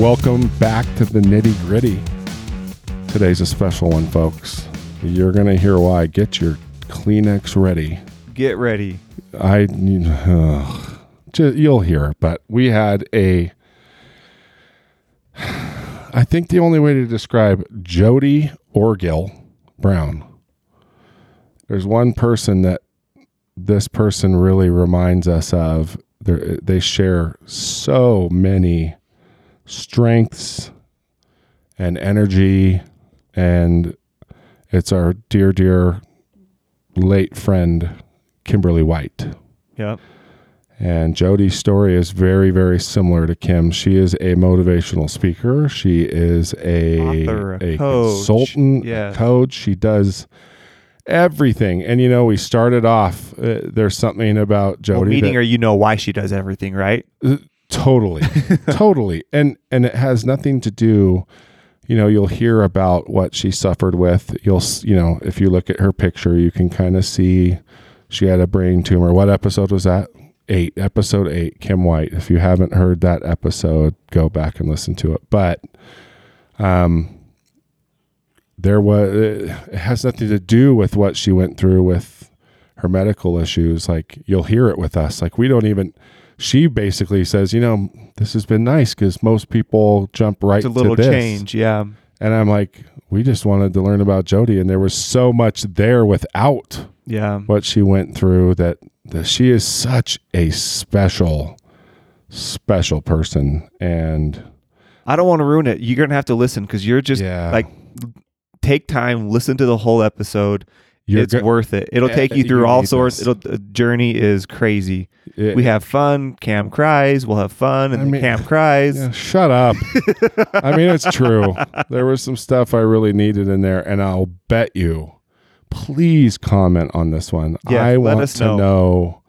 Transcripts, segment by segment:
Welcome back to the nitty gritty. Today's a special one, folks. You're going to hear why. Get your Kleenex ready. Get ready. I, uh, you'll hear it, but we had a. I think the only way to describe Jodi Orgill Brown. There's one person that this person really reminds us of. They're, they share so many strengths and energy, and it's our dear, dear late friend Kimberly White. Yep. And Jodi's story is very, very similar to Kim. She is a motivational speaker. She is a, Author, a a coach. consultant, Yes. coach. She does everything. And you know, we started off. Uh, there's something about Jodi. Well, meaning that- or you know why she does everything, right? Totally, totally, and and it has nothing to do. You know, you'll hear about what she suffered with. You'll, you know, if you look at her picture, you can kind of see she had a brain tumor. What episode was that? Eight, episode eight, Kim White. If you haven't heard that episode, go back and listen to it. But, um, there was it has nothing to do with what she went through with her medical issues. Like you'll hear it with us. Like we don't even. She basically says, you know, this has been nice because most people jump right It's a little to this. change, yeah. And I'm like, we just wanted to learn about Jodi, and there was so much there without Yeah. what she went through that, that she is such a special, special person. And I don't want to ruin it. You're going to have to listen because you're just yeah, like, take time, listen to the whole episode. You're it's go- worth it. It'll take you you through all sorts. this. It'll, the journey is crazy. it- we have fun. Cam cries. We'll have fun. And I mean- Cam cries. Yeah, shut up. I mean, it's true. There was some stuff I really needed in there, and I'll bet you. Please comment on this one. Yeah, I let want us to know. know.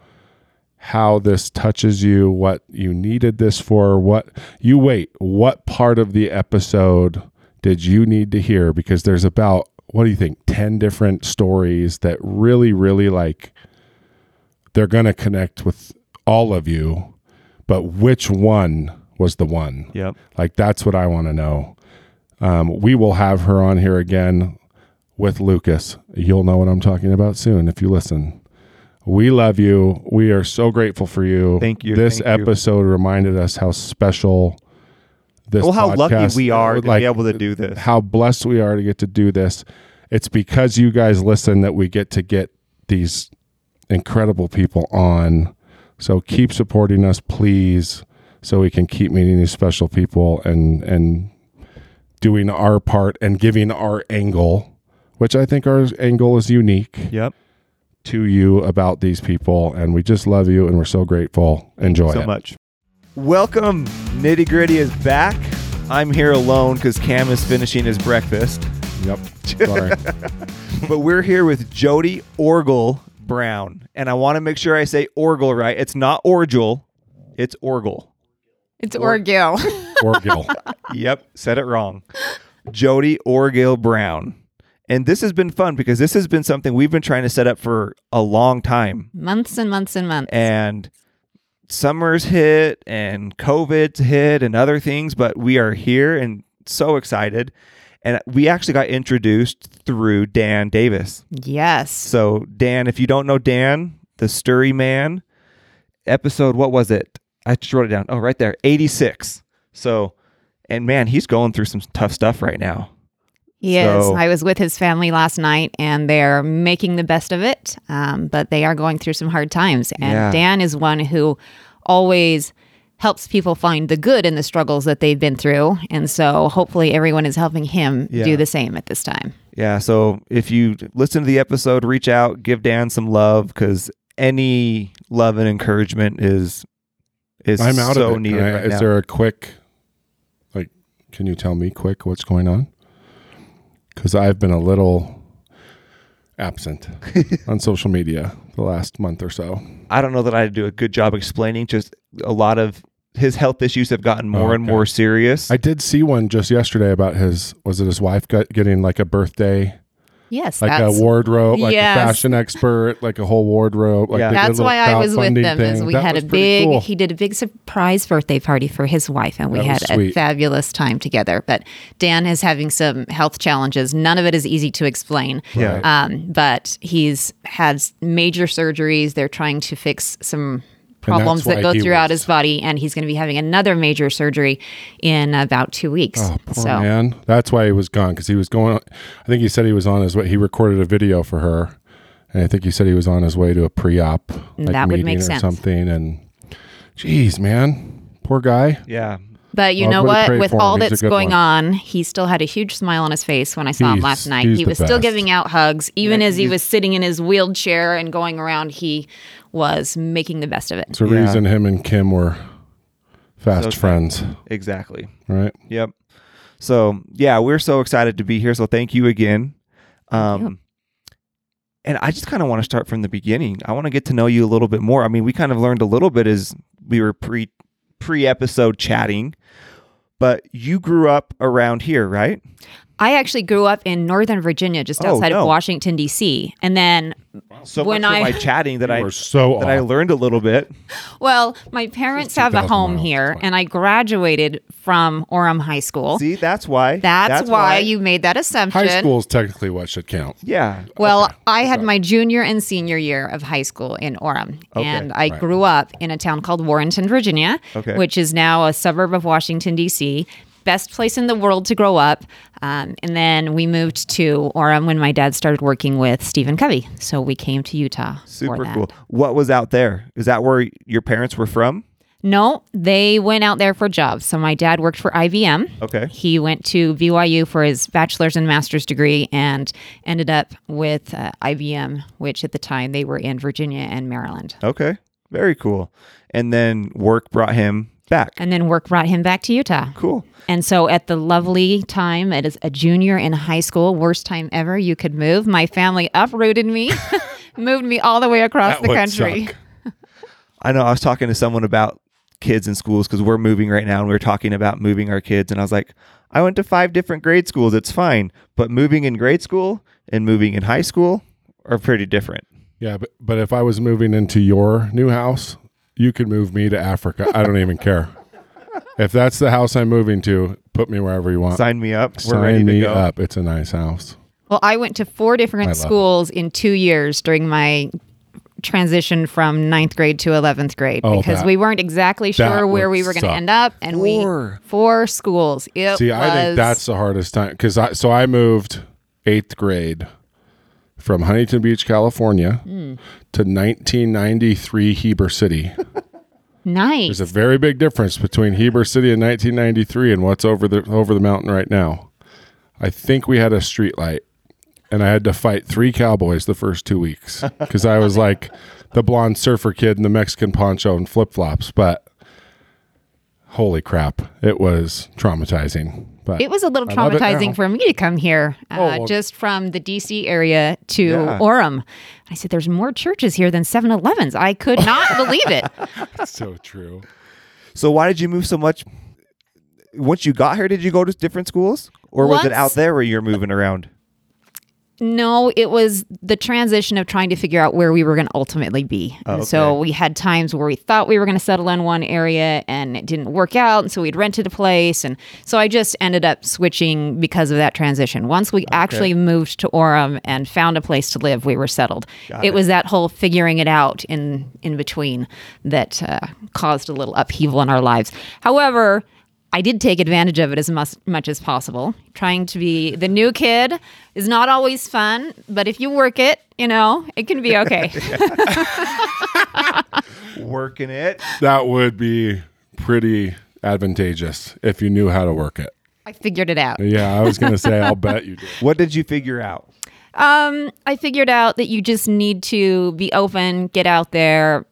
how this touches you, what you needed this for, what you wait, what part of the episode did you need to hear? Because there's about what do you think, 10 different stories that really, really like they're gonna connect with all of you, but which one was the one? Yep. Like that's what I want to know. Um, we will have her on here again with Lucas. You'll know what I'm talking about soon if you listen. We love you. We are so grateful for you. Thank you, This thank you. episode reminded us how special this. Well, how lucky we are to like, be able to do this. How blessed we are to get to do this. It's because you guys listen that we get to get these incredible people on. So keep supporting us, please, so we can keep meeting these special people and and doing our part and giving our angle, which I think our angle is unique Yep. to you about these people. And we just love you and we're so grateful. Enjoy so it. much. Welcome. Nitty Gritty is back. I'm here alone because Cam is finishing his breakfast. Yep. Sorry. but we're here with Jodi Orgill Brown. And I want to make sure I say Orgel right. It's not Orgel, it's Orgel. It's Orgil. Orgil. Yep, said it wrong. Jodi Orgill Brown. And this has been fun because this has been something we've been trying to set up for a long time. months and months and months. And summer's hit and COVID's hit and other things, but we are here and so excited. And we actually got introduced through Dan Davis. yes. So, Dan, if you don't know Dan, the Sturry Man, episode, what was it? I just wrote it down. Oh, right there, 86. So, and man, he's going through some tough stuff right now. He is. I was with his family last night and they're making the best of it, um, but they are going through some hard times. And Yeah. Dan is one who always helps people find the good in the struggles that they've been through. And so hopefully everyone is helping him Yeah. do the same at this time. Yeah. So, if you listen to the episode, reach out, give Dan some love because any love and encouragement is is I'm out so of it. needed I- right is now. there a quick, like, can you tell me quick what's going on? Because I've been a little absent on social media the last month or so. I don't know that I do a good job explaining. Just a lot of his health issues have gotten more and okay. more serious. I did see one just yesterday about his, was it his wife got, getting like a birthday Yes, like a wardrobe, like Yes. a fashion expert, like a whole wardrobe. Like Yeah. they did a That's why I was with crowdfunding them. Is we That had a big. cool. He did a big surprise birthday party for his wife, and we That had was a fabulous time together. But Dan is having some health challenges. None of it is easy to explain. Yeah. Um, but he's had major surgeries. They're trying to fix some problems that go throughout was- his body, and he's going to be having another major surgery in about two weeks. Oh, poor so man. That's why he was gone because he was going. I think he said he was on his way. He recorded a video for her, and I think he said he was on his way to a pre-op like, That would make or sense. something. And, geez, man, poor guy. Yeah. But you Well, know what? With for him. all that's going one. on, he still had a huge smile on his face when I saw him last night. He was still giving out hugs, even Yeah, as he was sitting in his wheelchair and going around. He was making the best of it. It's the Yeah. reason him and Kim were fast So friends, Exactly. right? Yep. So yeah, we're so excited to be here. So thank you again. Um, you. and I just kind of want to start from the beginning. I want to get to know you a little bit more. I mean, we kind of learned a little bit as we were pre pre episode chatting, but you grew up around here, right? I actually grew up in Northern Virginia, just Oh, outside no. of Washington D.C. And then, So When much I- from my chatting that I so that I learned a little bit. well, my parents have a home miles, here, and I graduated from Orem High School. See, that's why. That's, why, you made that assumption. High school is technically what should count. Yeah. Well, Okay. I had my junior and senior year of high school in Orem, Okay, and I right. grew up in a town called Warrenton, Virginia, Okay. which is now a suburb of Washington D.C. Best place in the world to grow up. Um, and then we moved to Orem when my dad started working with Stephen Covey. So we came to Utah. for Super cool. What was out there? Is that where your parents were from? No, they went out there for jobs. So my dad worked for IBM. Okay. He went to BYU for his bachelor's and master's degree and ended up with uh, IBM, which at the time they were in Virginia and Maryland. Okay. Very cool. And then work brought him back. And then work brought him back to Utah. Cool. And so at the lovely time, it is a junior in high school, worst time ever you could move. My family uprooted me, moved me all the way across That the would country. suck. I know I was talking to someone about kids in schools because we're moving right now and we were talking about moving our kids. And I was like, I went to five different grade schools. It's fine. But moving in grade school and moving in high school are pretty different. Yeah, but but if I was moving into your new house, you could move me to Africa. I don't even care. If that's the house I'm moving to, put me wherever you want. Sign me up. We're Sign ready to me go. up. It's a nice house. Well, I went to four I different love it. schools in two years during my transition from ninth grade to 11th grade Oh, because that- we weren't exactly sure where would we were going to suck. end up. And Four. we, four schools. It See, I think that's the hardest time because I so I moved eighth grade from Huntington Beach, California, Hmm. to 1993 Heber City. nice. There's a very big difference between Heber City in 1993 and what's over the over the mountain right now. I think we had a street light, and I had to fight three cowboys the first two weeks because I was like the blonde surfer kid in the Mexican poncho and flip flops. But holy crap, it was traumatizing. But It was a little I love it now. traumatizing for me to come here, uh, Oh, well- just from the DC area to Yeah. Orem. I said, "There's more churches here than 7-Elevens." I could not believe it. so true. So why did you move so much? Once you got here, did you go to different schools? Or was it Once- out there where you're moving around? No, it was the transition of trying to figure out where we were going to ultimately be. Oh, And So we had times where we thought we were going to settle in one area and it didn't work out. And so we'd rented a place. And so I just ended up switching because of that transition. Once we actually moved to Orem and found a place to live, we were settled. It, it. was that whole figuring it out in, in between that uh, caused a little upheaval in our lives. However, I did take advantage of it as much, much as possible. Trying to be the new kid is not always fun, but if you work it, you know, it can be okay. Working it. That would be pretty advantageous if you knew how to work it. I figured it out. Yeah, I was going to say, I'll bet you did. What did you figure out? Um, I figured out that you just need to be open, get out there,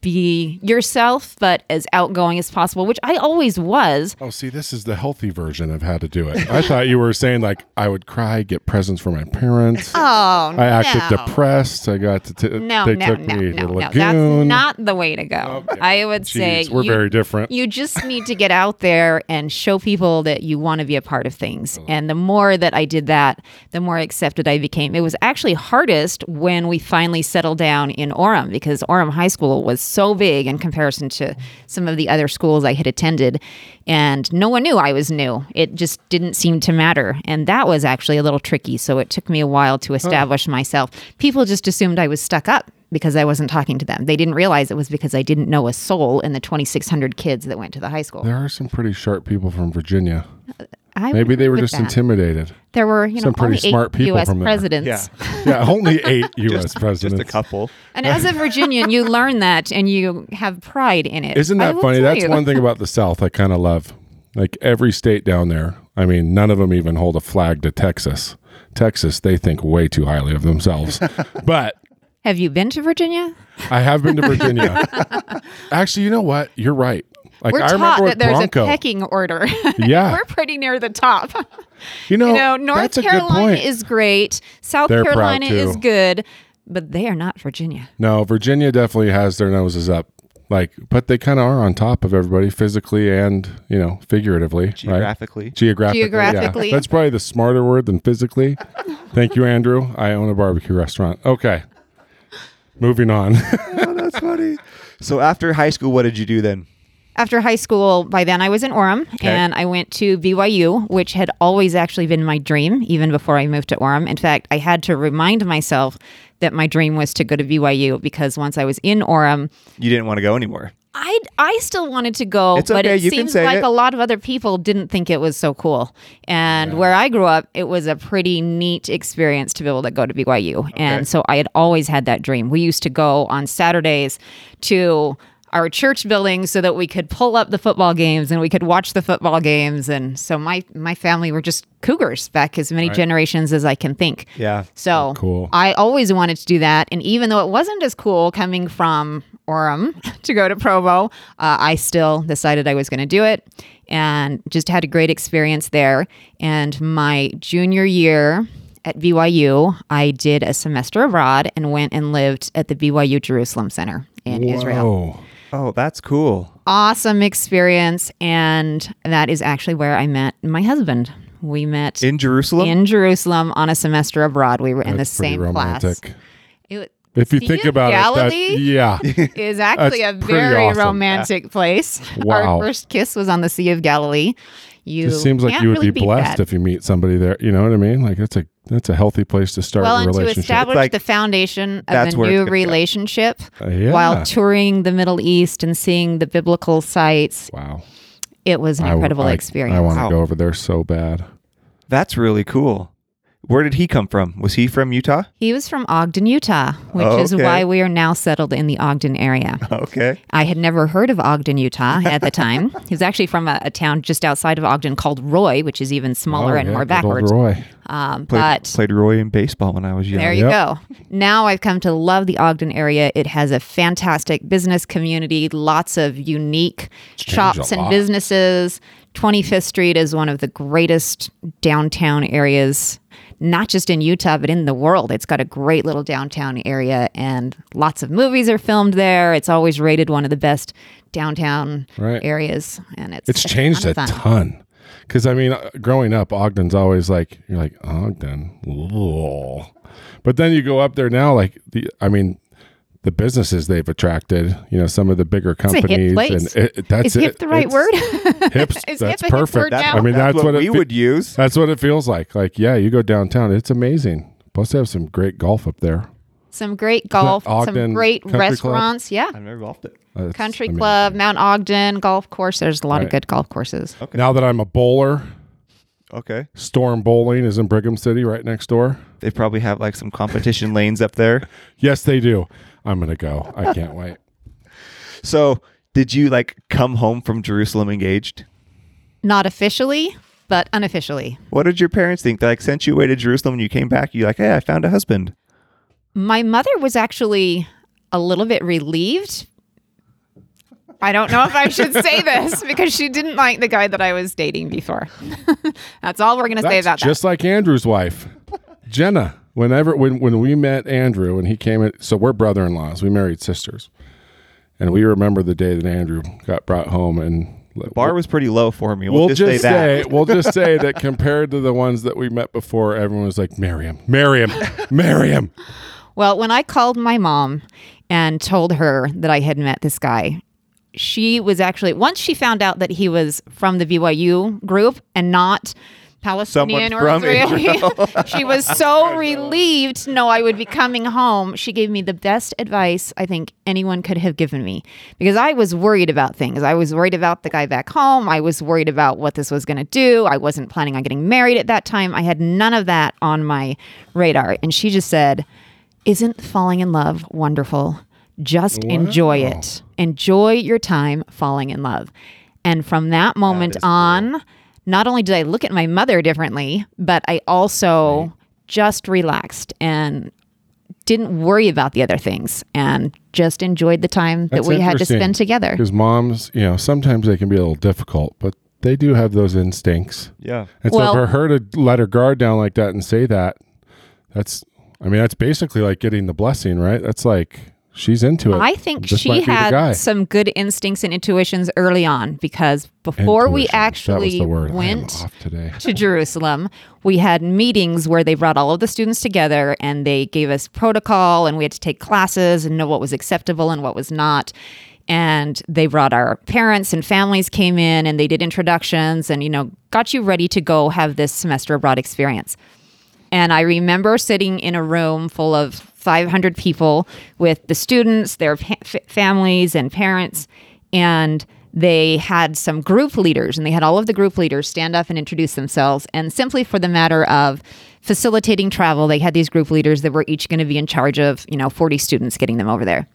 be yourself, but as outgoing as possible, which I always was. Oh, see, this is the healthy version of how to do it. I thought you were saying like I would cry, get presents for my parents. Oh, I acted no. depressed. I got to. T- No, they no, took no, me no, to the no. That's not the way to go. Oh, I would say we're you- very different. You just need to get out there and show people that you want to be a part of things. Oh. And the more that I did that, the more accepted I became. It was actually hardest when we finally settled down in Orem because Orem High School was so big in comparison to some of the other schools I had attended. And no one knew I was new. It just didn't seem to matter. And that was actually a little tricky. So it took me a while to establish oh. myself. People just assumed I was stuck up because I wasn't talking to them. They didn't realize it was because I didn't know a soul in the 2,600 kids that went to the high school. there are some pretty sharp people from Virginia. I Maybe they were just that. intimidated. There were, you know, some pretty only eight smart people U.S. from there. presidents. Yeah. Yeah, only eight U.S. Just presidents. a couple. And as a Virginian, you learn that and you have pride in it. Isn't that funny? That's you. one thing about the South I kind of love. Like every state down there, I mean, none of them even hold a flag to Texas. Texas, they think way too highly of themselves. but Have you been to Virginia? I have been to Virginia. Actually, you know what? You're right. Like We're I taught remember that there's Bronco. a pecking order. Yeah. We're pretty near the top. you know, you know, North that's a good Carolina point. is great. South They're Carolina is good, but they are not Virginia. No, Virginia definitely has their noses up. Like, but they kind of are on top of everybody physically and you know figuratively, right? Geographically. Geographically, yeah. That's probably the smarter word than physically. Thank you, Andrew. I own a barbecue restaurant. Okay, moving on. oh, that's funny. So after high school, what did you do then? After high school, by then I was in Orem and I went to BYU, which had always actually been my dream, even before I moved to Orem. In fact, I had to remind myself that my dream was to go to BYU because once I was in Orem, You didn't want to go anymore. I I still wanted to go, It's but okay, it you can seems like it. a lot of other people didn't think it was so cool. And where I grew up, it was a pretty neat experience to be able to go to BYU. And so I had always had that dream. We used to go on Saturdays to our church building so that we could pull up the football games and we could watch the football games and so my my family were just cougars back as many generations as I can think. Yeah. So cool. I always wanted to do that. And even though it wasn't as cool coming from Orem to go to Provo, uh, I still decided I was going to do it and just had a great experience there. And my junior year at BYU, I did a semester abroad and went and lived at the BYU Jerusalem Center in Israel Whoa. Oh, that's cool. awesome experience and that is actually where i met my husband we met In Jerusalem? in jerusalem on a semester abroad we were in the That's pretty same class it If you think about Galilee? it, that, yeah. is actually a very awesome. romantic place Wow. our first kiss was on the sea of galilee you Just seems like you would really be blessed that. if you meet somebody there. You know what I mean? Like that's a that's a healthy place to start well a and to establish like- the foundation of That's a new relationship Uh, yeah. while touring the middle east and seeing the biblical sites wow. it was an I w- incredible I- experience I want to Wow. go over there so bad. That's really cool. Where did he come from? Was he from Utah? He was from Ogden, Utah, which Oh, is why we are now settled in the Ogden area. Okay. I had never heard of Ogden, Utah at the time. he was actually from a, a town just outside of Ogden called Roy, which is even smaller Oh, and yeah, more good old backwards. Roy. Um, Played, but played Roy in baseball when I was young. there you Yep. go. Now I've come to love the Ogden area. It has a fantastic business community, lots of unique changed shops and businesses. 25th Street is one of the greatest downtown areas, not just in Utah, but in the world. It's got a great little downtown area, and lots of movies are filmed there. It's always rated one of the best downtown Right. areas, and it's It's a changed a ton. Because I mean, uh, growing up, Ogden's always like you're like Ogden, Ugh. but then you go up there now, like the I mean, the businesses they've attracted, you know, some of the bigger a hip companies, place. and it, it- that's Is hip it. the right It's- word? Hips. Is that's hip a perfect. word now? I mean, that's, what, it we fe- would use. That's what it feels like. Like, yeah, you go downtown, it's amazing. Plus, they have some great golf up there. Some great golf, some great Country Club? restaurants. Yeah. I've never golfed it. Uh, That's Country amazing. Club, Mount Ogden Golf Course. There's a lot Right. of good golf courses. Okay. Now that I'm a bowler, Okay. Storm Bowling is in Brigham City, right next door. They probably have like some competition lanes up there. Yes, they do. I'm gonna go. I can't wait. So, did you like come home from Jerusalem engaged? Not officially, but unofficially. What did your parents think? They like sent you away to Jerusalem and you came back. You like, hey, I found a husband. My mother was actually a little bit relieved I don't know if I should say this because she didn't like the guy that I was dating before. That's all we're going to say That's about just like Andrew's wife, Jenna. Whenever when when we met Andrew and he came in, so we're brother-in-laws. We married sisters, and we remember the day that Andrew got brought home and. the Bar was pretty low for me. We'll, We'll just, just say that. say we'll just say that compared to the ones that we met before, everyone was like, "Marry him, marry him, marry him." that. Well, when I called my mom and told her that I had met this guy, she was actually once she found out that he was from the BYU group and not Palestinian or Israeli. she was so relieved to know I would be coming home. She gave me the best advice I think anyone could have given me because I was worried about things. I was worried about the guy back home. I was worried about what this was going to do. I wasn't planning on getting married at that time. I had none of that on my radar. And she just said, Isn't falling in love wonderful? Just enjoy it. Enjoy your time falling in love. And from that moment is cool. on, not only did I look at my mother differently, but I also just relaxed and didn't worry about the other things and just enjoyed the time that That's we had to spend together. Because moms, you know, sometimes they can be a little difficult, but they do have those instincts. Yeah. And Well- so for her to let her guard down like that and say that, that's, I mean, that's basically like getting the blessing, right? That's like she's into it. I think This she be the guy. had some good instincts and intuitions early on because before we Intuition. Was actually the word. I am went off today. to Jerusalem, we had meetings where they brought all of the students together and they gave us protocol and we had to take classes and know what was acceptable and what was not. And they brought our parents and families came in and they did introductions and, you know, got you ready to go have this semester abroad experience. And I remember sitting in a room full of 500 people with the students, their fa- families, and parents. And they had some group leaders, and they had all of the group leaders stand up and introduce themselves. And simply for the matter of facilitating travel, they had these group leaders that were each going to be in charge of, you know, 40 students getting them over there.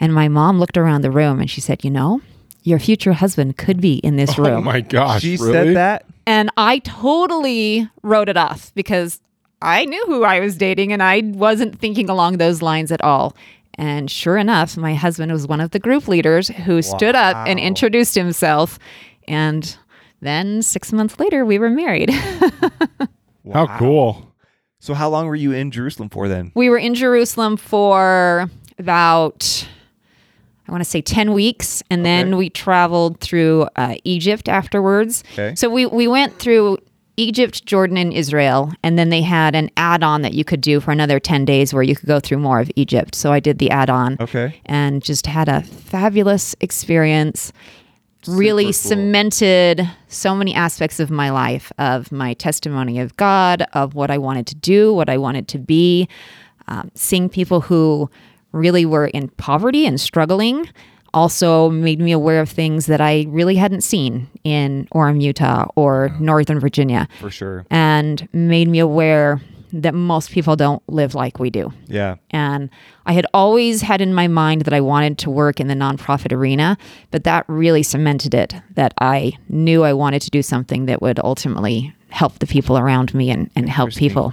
And my mom looked around the room and she said, You know, your future husband could be in this oh room. Oh my gosh. She really? said that. And I totally wrote it off because I knew who I was dating and I wasn't thinking along those lines at all. And sure enough, my husband was one of the group leaders who stood up and introduced himself. And then six months later, we were married. How cool. So how long were you in Jerusalem for then? we were in Jerusalem for about, I want to say 10 weeks. And then we traveled through uh, Egypt afterwards. Okay. So we, we went through Egypt, Jordan, and Israel. And then they had an add on that you could do for another 10 days where you could go through more of Egypt. So I did the add on Okay. and just had a fabulous experience. Really cool. cemented so many aspects of my life of my testimony of God, of what I wanted to do, what I wanted to be, um, seeing people who really were in poverty and struggling also made me aware of things that I really hadn't seen in Orem, Utah or Northern Virginia, For sure. and made me aware that most people don't live like we do. Yeah. And I had always had in my mind that I wanted to work in the nonprofit arena, but that really cemented it that I knew I wanted to do something that would ultimately help the people around me and, and help people.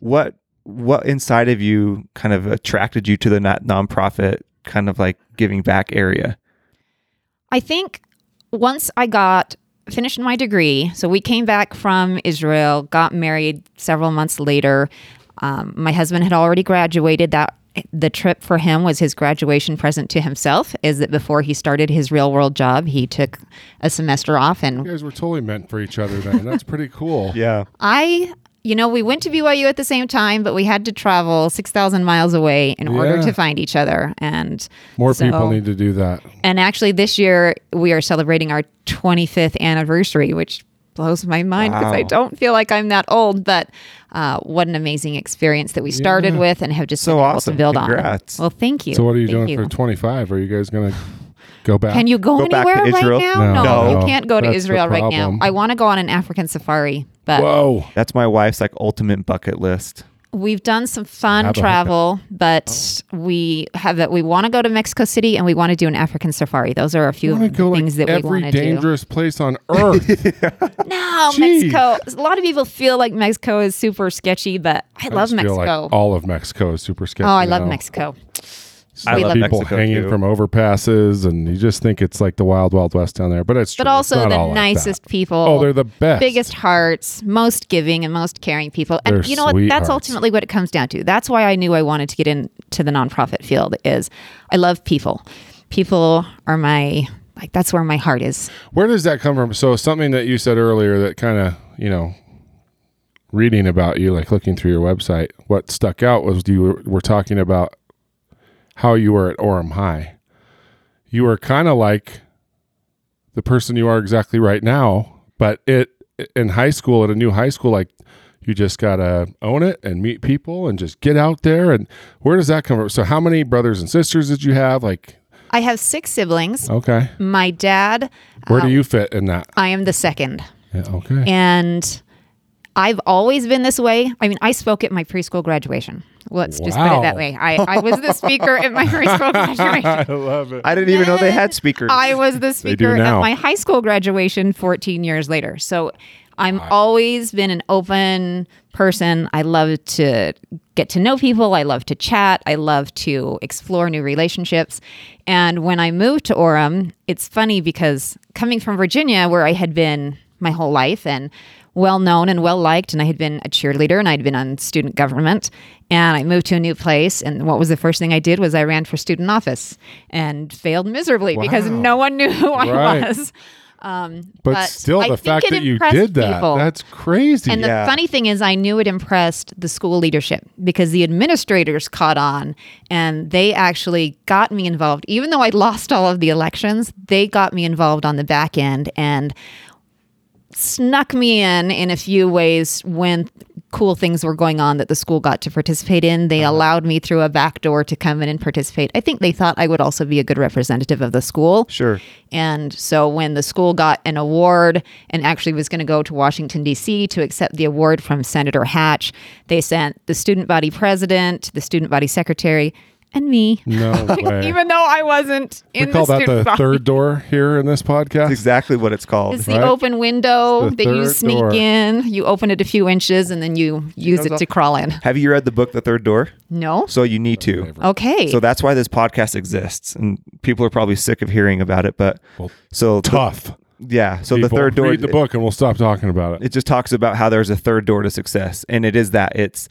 What what inside of you kind of attracted you to the not nonprofit kind of like giving back area? I think once I got finished my degree, so we came back from Israel, got married several months later. Um, my husband had already graduated. That the trip for him was his graduation present to himself. Is that before he started his real world job, he took a semester off, and You guys were totally meant for each other then. That's pretty cool. Yeah. I. You know, we went to BYU at the same time, but we had to travel 6,000 miles away in order to find each other. And More So- people need to do that. And actually, this year we are celebrating our 25th anniversary, which blows my mind because I don't feel like I'm that old. But uh, what an amazing experience that we started Yeah. with and have just So been able awesome. to build Congrats. on. Well, thank you. So what are you Thank doing for 25? Are you guys going to go back? Can you go, Go back to anywhere right now? No, No. you can't go to that's Israel right now. I want to go on an African safari, but Whoa. That's my wife's like ultimate bucket list. We've done some fun travel, but oh. we have that. We want to go to Mexico City and we want to do an African safari. Those are a few of the go things like that we want to do. Every dangerous place on earth. No, Jeez. Mexico. A lot of people feel like Mexico is super sketchy, but I, love just feel Mexico. like all of Mexico is super sketchy. oh, I love now. Mexico. I love people Mexico, hanging too. from overpasses, and you just think it's like the wild, wild west down there. But it's but true. It's also not the all like nicest people. Oh, they're the best. biggest hearts, most giving, and most caring people. And They're you know what? That's sweethearts. ultimately what it comes down to. That's why I knew I wanted to get into the nonprofit field. Is I love people. People are my like. That's where my heart is. Where does that come from? So something that you said earlier that kind of you know, reading about you, like looking through your website, what stuck out was you were, were talking about how you were at Orem High. You were kind of like the person you are exactly right now, but it in high school at a new high school, like you just gotta own it and meet people and just get out there. And where does that come from? So how many brothers and sisters did you have? Like, I have six siblings. okay, My dad. where uh, do you fit in that? I am the second. Yeah, okay. And I've always been this way. I mean, I spoke at my preschool graduation. Let's just put it that way. I, I was the speaker at my preschool graduation. I love it. I didn't even know they had speakers. I was the speaker at my high school graduation 14 years later. So I'm always been an open person. I love to get to know people. I love to chat. I love to explore new relationships. And when I moved to Orem, it's funny because coming from Virginia, where I had been my whole life and well known and well liked, and I had been a cheerleader and I'd been on student government, and I moved to a new place. And what was the first thing I did was I ran for student office and failed miserably because no one knew who I Right. was. Um, but, but still, I the think fact that you did that, people. that's crazy. And the funny thing is, I knew it impressed the school leadership because the administrators caught on and they actually got me involved. Even though I lost all of the elections, they got me involved on the back end and snuck me in in a few ways when cool things were going on that the school got to participate in. They uh-huh. allowed me through a back door to come in and participate. I think they thought I would also be a good representative of the school. Sure. And so when the school got an award and actually was going to go to Washington, D.C. to accept the award from Senator Hatch, they sent the student body president, the student body secretary, and me. no way. Even though I wasn't in we call the that the body. third door here in this podcast. That's exactly what it's called. It's the open window It's the that you sneak door. in. You open it a few inches and then you use it the- to crawl in. Have you read the book The Third Door? No? So you need to. Okay. So that's why this podcast exists, and people are probably sick of hearing about it. But Well, so the- Tough. yeah. So People, the third door. Read the book, and we'll stop talking about it. It just talks about how there's a third door to success, and it is that it's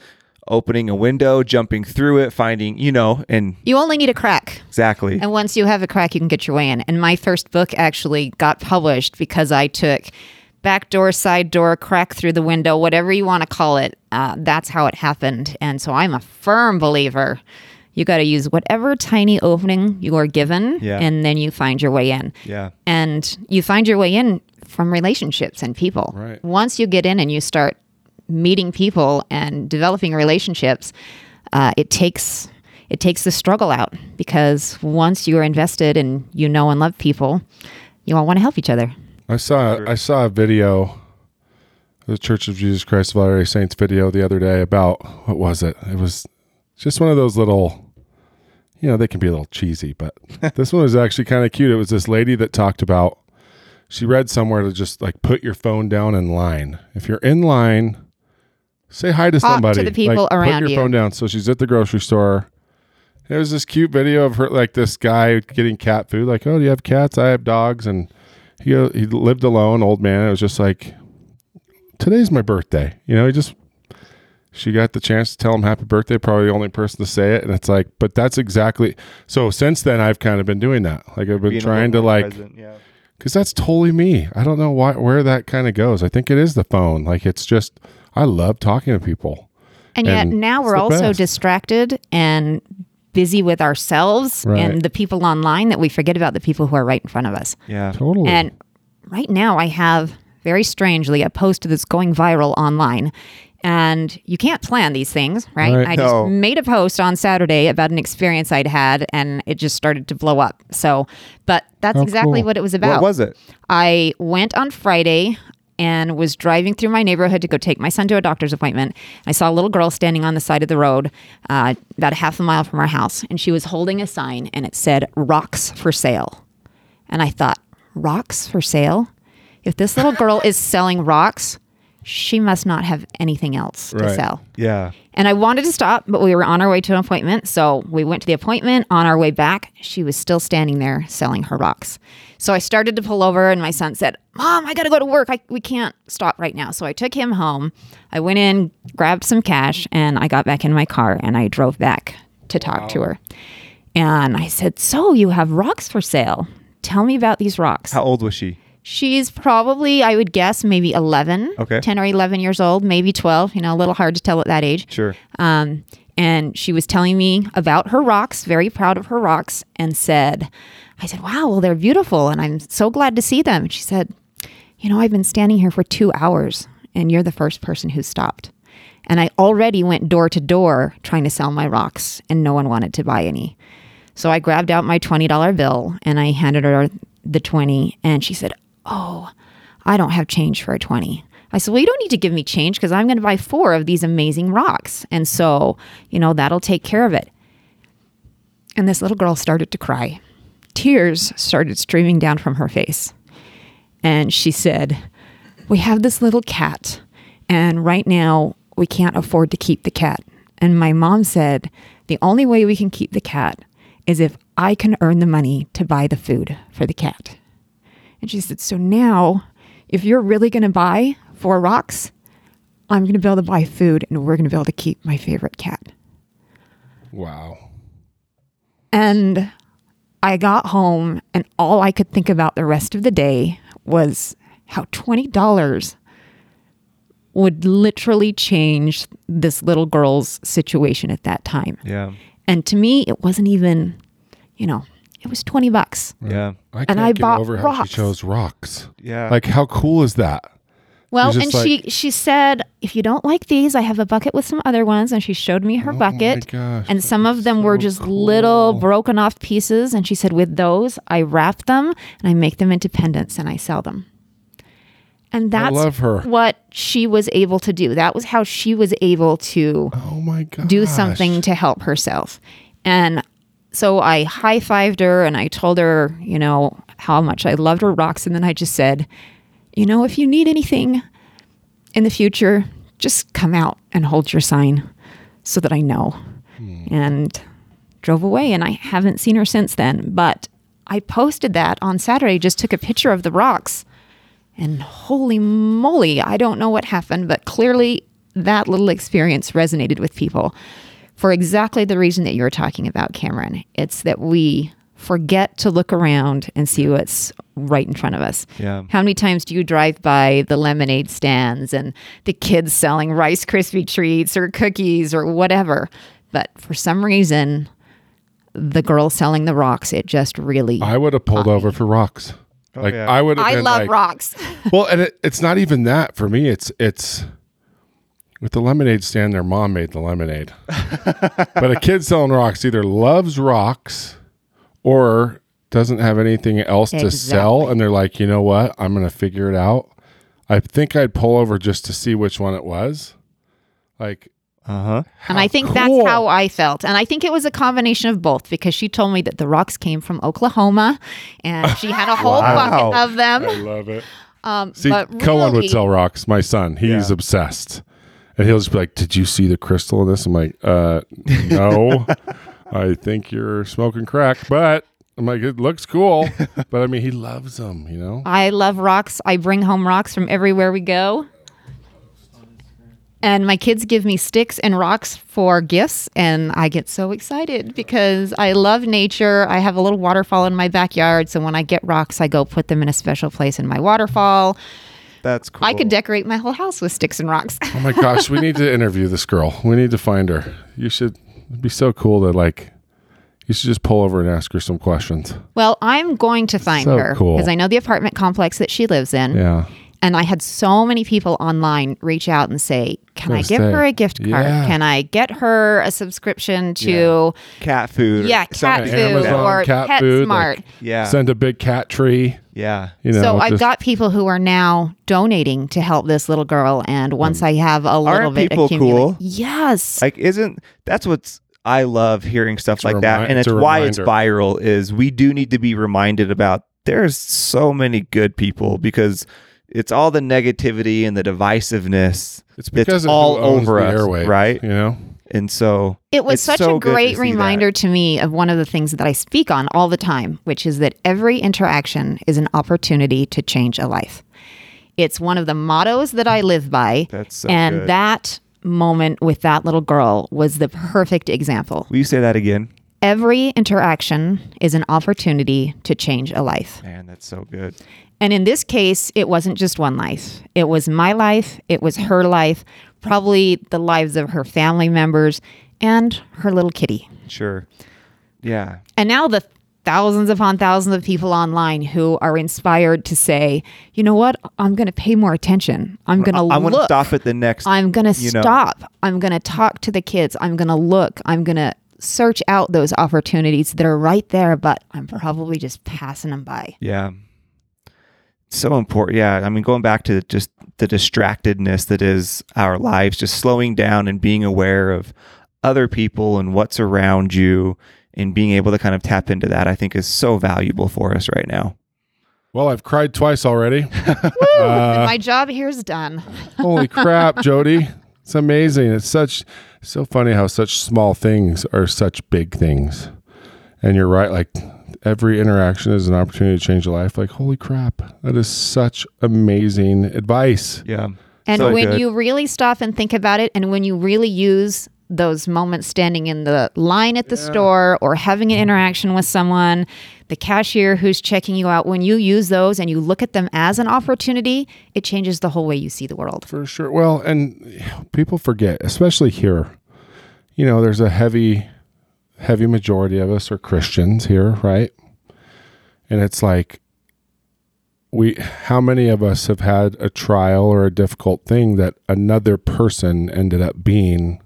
opening a window, jumping through it, finding you know, and you only need a crack. exactly. And once you have a crack, you can get your way in. And my first book actually got published because I took back door, side door, crack through the window, whatever you want to call it. Uh, that's how it happened. And so I'm a firm believer. You got to use whatever tiny opening you are given, Yeah. and then you find your way in. Yeah. And you find your way in from relationships and people. Right. Once you get in and you start meeting people and developing relationships, uh, it takes it takes the struggle out because once you are invested and you know and love people, you all want to help each other. I saw I saw a video, the Church of Jesus Christ of Latter Day Saints video the other day about what was it? It was just one of those little, you know, they can be a little cheesy, but this one was actually kind of cute. It was this lady that talked about. She read somewhere to just like put your phone down in line. If you're in line, say hi to Talk to the people like, around Put your you. phone down. So she's at the grocery store. There was this cute video of her, like this guy getting cat food. Like, oh, do you have cats? I have dogs, and he he lived alone, old man. It was just like, today's my birthday. You know, he just she got the chance to tell him happy birthday. Probably the only person to say it, and it's like, but that's exactly. So since then, I've kind of been doing that. Like I've been Being trying to like present, yeah. because that's totally me. I don't know why where that kind of goes. I think it is the phone. Like it's just I love talking to people. And yet And now we're the also best. distracted and busy with ourselves Right. and the people online that we forget about the people who are right in front of us. Yeah. Totally. And right now, I have very strangely a post that's going viral online. And you can't plan these things, right? Right. I just made a post on Saturday about an experience I'd had, and it just started to blow up. So, but that's Oh, exactly cool. what it was about. What was it? I went on Friday and was driving through my neighborhood to go take my son to a doctor's appointment. I saw a little girl standing on the side of the road, uh, about a half a mile from our house, and she was holding a sign and it said "Rocks for sale." And I thought, "Rocks for sale? If this little girl is selling rocks." She must not have anything else to sell. Yeah. And I wanted to stop, but we were on our way to an appointment. So we went to the appointment. On our way back, she was still standing there selling her rocks. So I started to pull over, and my son said, Mom, I got to go to work. I, we can't stop right now. So I took him home. I went in, grabbed some cash, and I got back in my car and I drove back to talk to her. And I said, So you have rocks for sale? Tell me about these rocks. How old was she? She's probably, I would guess, maybe 11, Okay. 10 or 11 years old, maybe 12, you know, a little hard to tell at that age. Sure. Um, and she was telling me about her rocks, very proud of her rocks, and said, I said, wow, well, they're beautiful, and I'm so glad to see them. And she said, you know, I've been standing here for two hours, and you're the first person who stopped. And I already went door to door trying to sell my rocks, and no one wanted to buy any. So I grabbed out my $20 bill and I handed her the 20 and she said, "Oh, I don't have change for a 20." I said, "Well, you don't need to give me change because I'm going to buy four of these amazing rocks." And so, you know, that'll take care of it. And this little girl started to cry. Tears started streaming down from her face. And she said, We have this little cat, and right now we can't afford to keep the cat. And my mom said, The only way we can keep the cat is if I can earn the money to buy the food for the cat. And she said, So now, if you're really going to buy four rocks, I'm going to be able to buy food and we're going to be able to keep my favorite cat. Wow. And I got home, and all I could think about the rest of the day was how $20 would literally change this little girl's situation at that time. Yeah. And to me, it wasn't even, you know, it was 20 bucks. Yeah. I And can't I get bought over how rocks. she chose rocks. Yeah. Like, how cool is that? Well, and just she she said, if you don't like these, I have a bucket with some other ones, and she showed me her Oh my bucket, gosh, and some of them so were just little broken off pieces. And she said, with those, I wrap them and I make them into pendants and I sell them. And that's love her. what she was able to do. That was how she was able to Oh my god. do something to help herself. And so I high fived her and I told her, you know, how much I loved her rocks. And then I just said, you know, if you need anything in the future, just come out and hold your sign so that I know. Hmm. And drove away. And I haven't seen her since then. But I posted that on Saturday, just took a picture of the rocks. And holy moly, I don't know what happened, but clearly that little experience resonated with people for exactly the reason that you're talking about, Cameron. It's that we forget to look around and see what's right in front of us. Yeah. How many times do you drive by the lemonade stands and the kids selling Rice Krispie treats or cookies or whatever? But for some reason, the girl selling the rocks, it just really. I would have pulled over for rocks. Oh, like yeah. I would have. I been love like, rocks. Well, and it, it's not even that for me. It's it's with the lemonade stand. Their mom made the lemonade, but a kid selling rocks either loves rocks or doesn't have anything else to sell, and they're like, you know what? I'm going to figure it out. I think I'd pull over just to see which one it was. Like, Uh huh. And I think cool. that's how I felt. And I think it was a combination of both because she told me that the rocks came from Oklahoma and she had a whole Wow. bucket of them. I love it. Um, See, but Cohen would sell rocks. My son, he's Yeah. obsessed, and he'll just be like, "Did you see the crystal in this?" I'm like, "Uh, no. I think you're smoking crack, but I'm like, it looks cool, but I mean, he loves them, you know." I love rocks. I bring home rocks from everywhere we go. And my kids give me sticks and rocks for gifts, and I get so excited because I love nature. I have a little waterfall in my backyard, so when I get rocks, I go put them in a special place in my waterfall. That's cool. I could decorate my whole house with sticks and rocks. Oh my gosh, we need to interview this girl. We need to find her. You should. It'd be so cool to like. You should just pull over and ask her some questions. Well, I'm going to find So her cool. because I know the apartment complex that she lives in. Yeah. And I had so many people online reach out and say, Can I give say, her a gift card? yeah. Can I get her a subscription to, cat food. yeah, cat something food. Amazon or cat Pet food, Smart? like- Yeah. Send a big cat tree. Yeah. You know. so I've just- got people who are now donating to help this little girl. And once mm. I have a little Aren't bit people accumulate- cool? Yes. Like, isn't that's what's I love hearing stuff a like that, and it's it's a why it's viral. Is we do need to be reminded about there's so many good people because it's all the negativity and the divisiveness. It's because it's of all who owns over the us, airwaves, right? You know, And so It was such so a good to great that. reminder to me of one of the things that I speak on all the time, which is that every interaction is an opportunity to change a life. It's one of the mottos that I live by. That's so and good. that moment with that little girl was the perfect example. Will you say that again? Every interaction is an opportunity to change a life. Man, that's so good. And in this case, it wasn't just one life. It was my life, it was her life, probably the lives of her family members and her little kitty. Sure. Yeah. And now the thousands upon thousands of people online who are inspired to say, you know what? I'm going to pay more attention. I'm going to I want to stop at the next. I'm going to you know. stop. I'm going to talk to the kids. I'm going to look. I'm going to search out those opportunities that are right there, but I'm probably just passing them by. Yeah. So important. Yeah. I mean, going back to just the distractedness that is our lives, just slowing down and being aware of other people and what's around you and being able to kind of tap into that, I think is so valuable for us right now. well, I've cried twice already. And Uh, my job here's done. Holy crap, Jodi! It's amazing. It's such so funny how such small things are such big things. And you're right. Like every interaction is an opportunity to change a life. Like holy crap, that is such amazing advice. Yeah. And So when good. you really stop and think about it, and when you really use those moments standing in the line at the store or having an interaction with someone, the cashier who's checking you out, when you use those and you look at them as an opportunity, it changes the whole way you see the world. For sure. Well, and people forget, especially here. You know, there's a heavy, heavy majority of us are Christians here, right? And it's like, we, how many of us have had a trial or a difficult thing that another person ended up being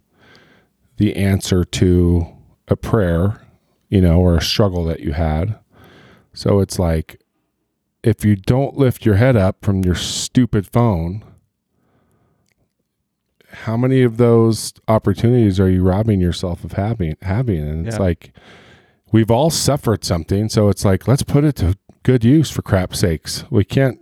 the answer to a prayer, you know, or a struggle that you had? So it's like, if you don't lift your head up from your stupid phone, how many of those opportunities are you robbing yourself of having having and it's Yeah. like we've all suffered something so it's like let's put it to good use for crap sakes we can't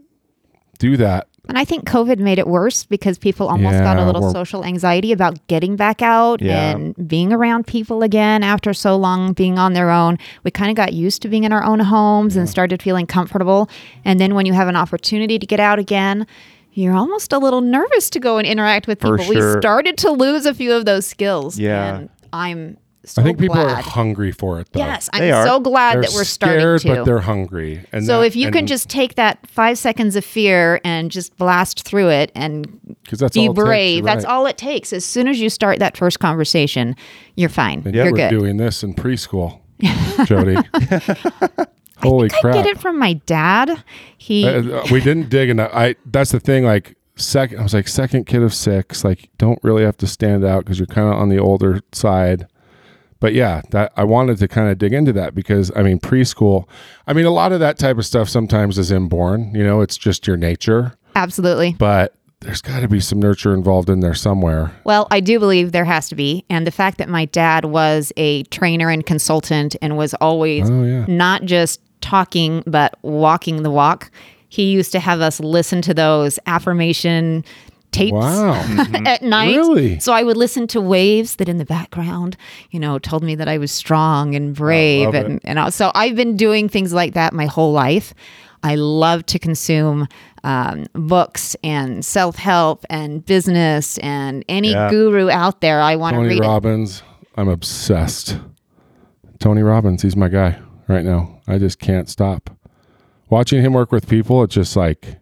do that And I think COVID made it worse because people almost got a little social anxiety about getting back out Yeah. and being around people again after so long being on their own. We kind of got used to being in our own homes and started feeling comfortable. And then when you have an opportunity to get out again, you're almost a little nervous to go and interact with people. sure. We started to lose a few of those skills. Yeah. And I'm so i think people are hungry for it though Yes, I'm They are. so glad they're that we're starting to. but they're hungry and so that- if you can just take that five seconds of fear and just blast through it and 'cause that's be all it takes, brave. you're That's all it takes. As soon as you start that first conversation, you're fine. and you're we're good. doing this in preschool Jodi holy I crap I get it from my dad. He Uh, we didn't dig enough. I that's the thing. Like second, I was like second kid of six. Like don't really have to stand out because you're kind of on the older side. But yeah, that I wanted to kind of dig into that because I mean preschool. I mean a lot of that type of stuff sometimes is inborn. You know, it's just your nature. absolutely. But there's got to be some nurture involved in there somewhere. Well, I do believe there has to be. And the fact that my dad was a trainer and consultant and was always Oh yeah. not just talking, but walking the walk, he used to have us listen to those affirmation tapes Wow. at night. Really? So I would listen to waves that in the background, you know, told me that I was strong and brave. love and, and I- so I've been doing things like that my whole life. I love to consume um, books and self help and business and any Yeah. guru out there. I want to Tony read it. Robbins. I'm obsessed. Tony Robbins, he's my guy right now. I just can't stop. Watching him work with people, it's just like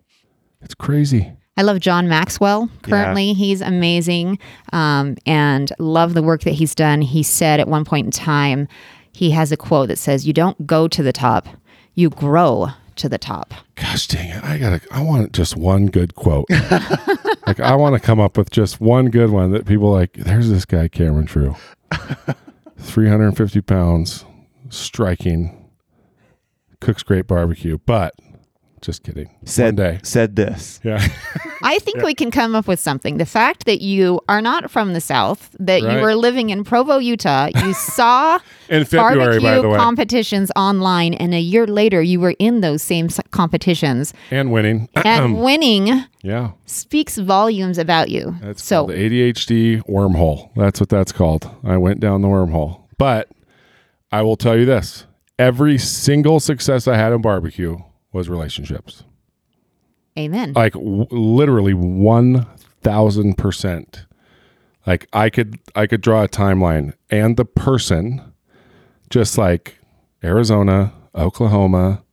it's crazy. I love John Maxwell. Currently, he's amazing um, and love the work that he's done. He said at one point in time, he has a quote that says, You don't go to the top, you grow to the top. Gosh dang it. I gotta I want just one good quote. like I want to come up with just one good one that people like, there's this guy, Cameron True. 350 pounds, striking, cooks great barbecue, but just kidding. Said One day. said this. Yeah. I think we can come up with something. The fact that you are not from the South, that Right. you were living in Provo, Utah, you saw In February, barbecue by the way. competitions online, and a year later you were in those same competitions and winning. and winning yeah. speaks volumes about you. That's so called the ADHD wormhole. That's what that's called. I went down the wormhole. But I will tell you this every single success I had in barbecue was relationships. amen. Like w- literally 1000%. Like I could I could draw a timeline and the person just like Arizona, Oklahoma,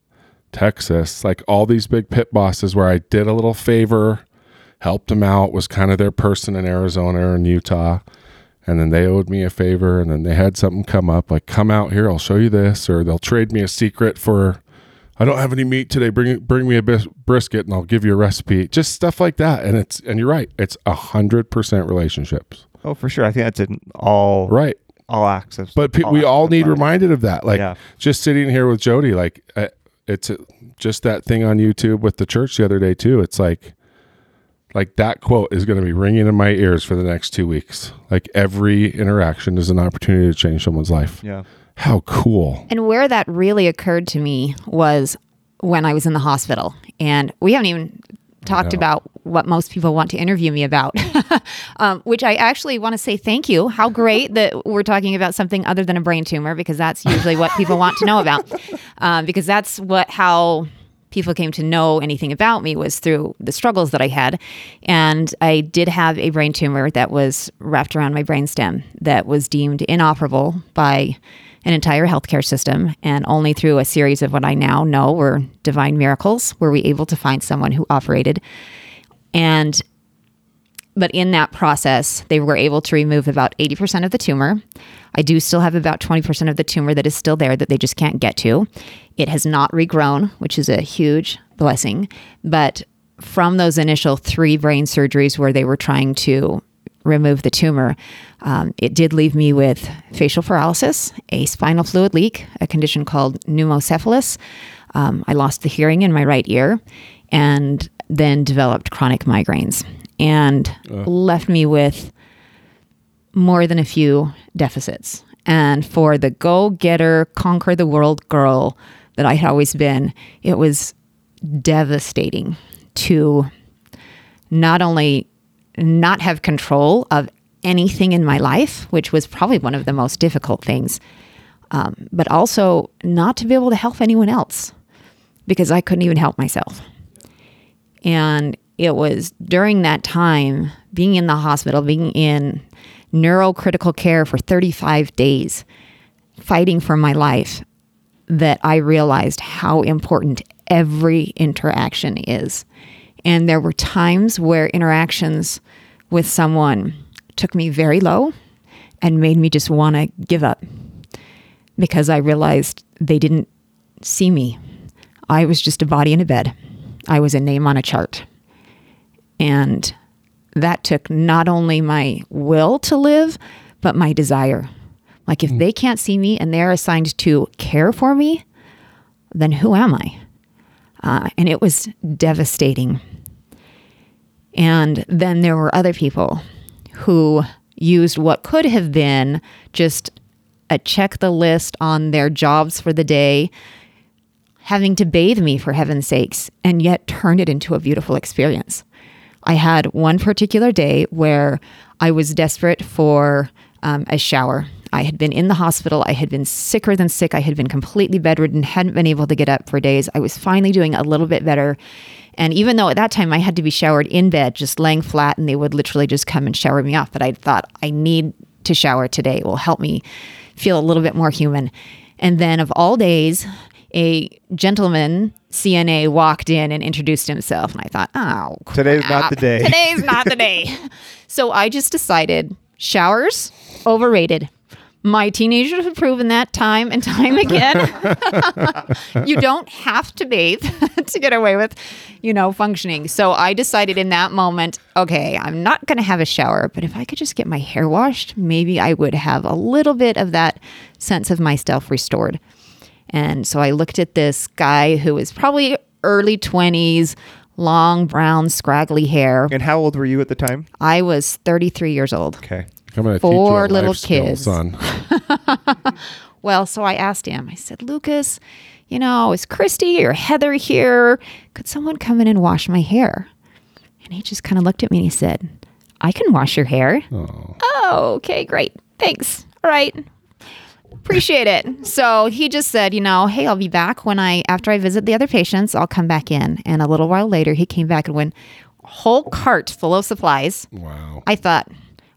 Texas, like all these big pit bosses where I did a little favor, helped them out, was kind of their person in Arizona and Utah. And then they owed me a favor and then they had something come up like, come out here, I'll show you this. Or they'll trade me a secret for, I don't have any meat today. Bring, bring me a bis- brisket and I'll give you a recipe. Just stuff like that. And it's, and you're right, it's a hundred percent relationships. Oh, for sure. I think that's in all Right. all access. But pe- we all need reminded of that. Like Yeah. just sitting here with Jodi, like uh, it's uh just that thing on YouTube with the church the other day too. It's like, like that quote is going to be ringing in my ears for the next two weeks. Like every interaction is an opportunity to change someone's life. Yeah. How cool! And where that really occurred to me was when I was in the hospital. And we haven't even talked about what most people want to interview me about, um, which I actually want to say thank you. How great that we're talking about something other than a brain tumor, because that's usually what people want to know about. Um, because that's what how people came to know anything about me was through the struggles that I had. And I did have a brain tumor that was wrapped around my brainstem that was deemed inoperable by an entire healthcare system. And only through a series of what I now know were divine miracles were we able to find someone who operated. And but in that process, they were able to remove about 80% of the tumor. I do still have about 20% of the tumor that is still there that they just can't get to. It has not regrown, which is a huge blessing. But from those initial three brain surgeries where they were trying to remove the tumor, um, it did leave me with facial paralysis, a spinal fluid leak, a condition called pneumocephalus. Um, I lost the hearing in my right ear and then developed chronic migraines and left me with more than a few deficits. And for the go getter, conquer the world girl that I had always been, it was devastating to not only not have control of anything in my life, which was probably one of the most difficult things, um, but also not to be able to help anyone else because I couldn't even help myself. And it was during that time, being in the hospital, being in neurocritical care for 35 days, fighting for my life, that I realized how important every interaction is. And there were times where interactions with someone took me very low and made me just want to give up because I realized they didn't see me. I was just a body in a bed. I was a name on a chart. And that took not only my will to live, but my desire. Like, if they can't see me and they're assigned to care for me, then who am I? Uh, and it was devastating. And then there were other people who used what could have been just a check the list on their jobs for the day, having to bathe me for heaven's sakes, and yet turned it into a beautiful experience. I had one particular day where I was desperate for um, a shower. I had been in the hospital. I had been sicker than sick. I had been completely bedridden, hadn't been able to get up for days. I was finally doing a little bit better. And even though at that time I had to be showered in bed, just laying flat, and they would literally just come and shower me off, but I thought, I need to shower today. It will help me feel a little bit more human. And then, of all days, a gentleman CNA walked in and introduced himself, and I thought, oh, Today's not the day. Today's not the day. So I just decided showers overrated. My teenagers have proven that time and time again. you don't have to bathe to get away with, you know, functioning. So I decided in that moment, okay, I'm not going to have a shower, but if I could just get my hair washed, maybe I would have a little bit of that sense of myself restored. And so I looked at this guy who was probably early 20s, long brown scraggly hair. And how old were you at the time? I was 33 years old. Okay. I'm going to Four teach you a little life skill, kids. son. Well, so I asked him, I said, Lucas, you know, is Christy or Heather here? Could someone come in and wash my hair? And he just kind of looked at me and he said, I can wash your hair. Oh, Oh, okay, great. Thanks. All right. Appreciate it. So he just said, you know, hey, I'll be back when I, after I visit the other patients, I'll come back in. And a little while later, he came back and went, whole cart full of supplies. wow. I thought,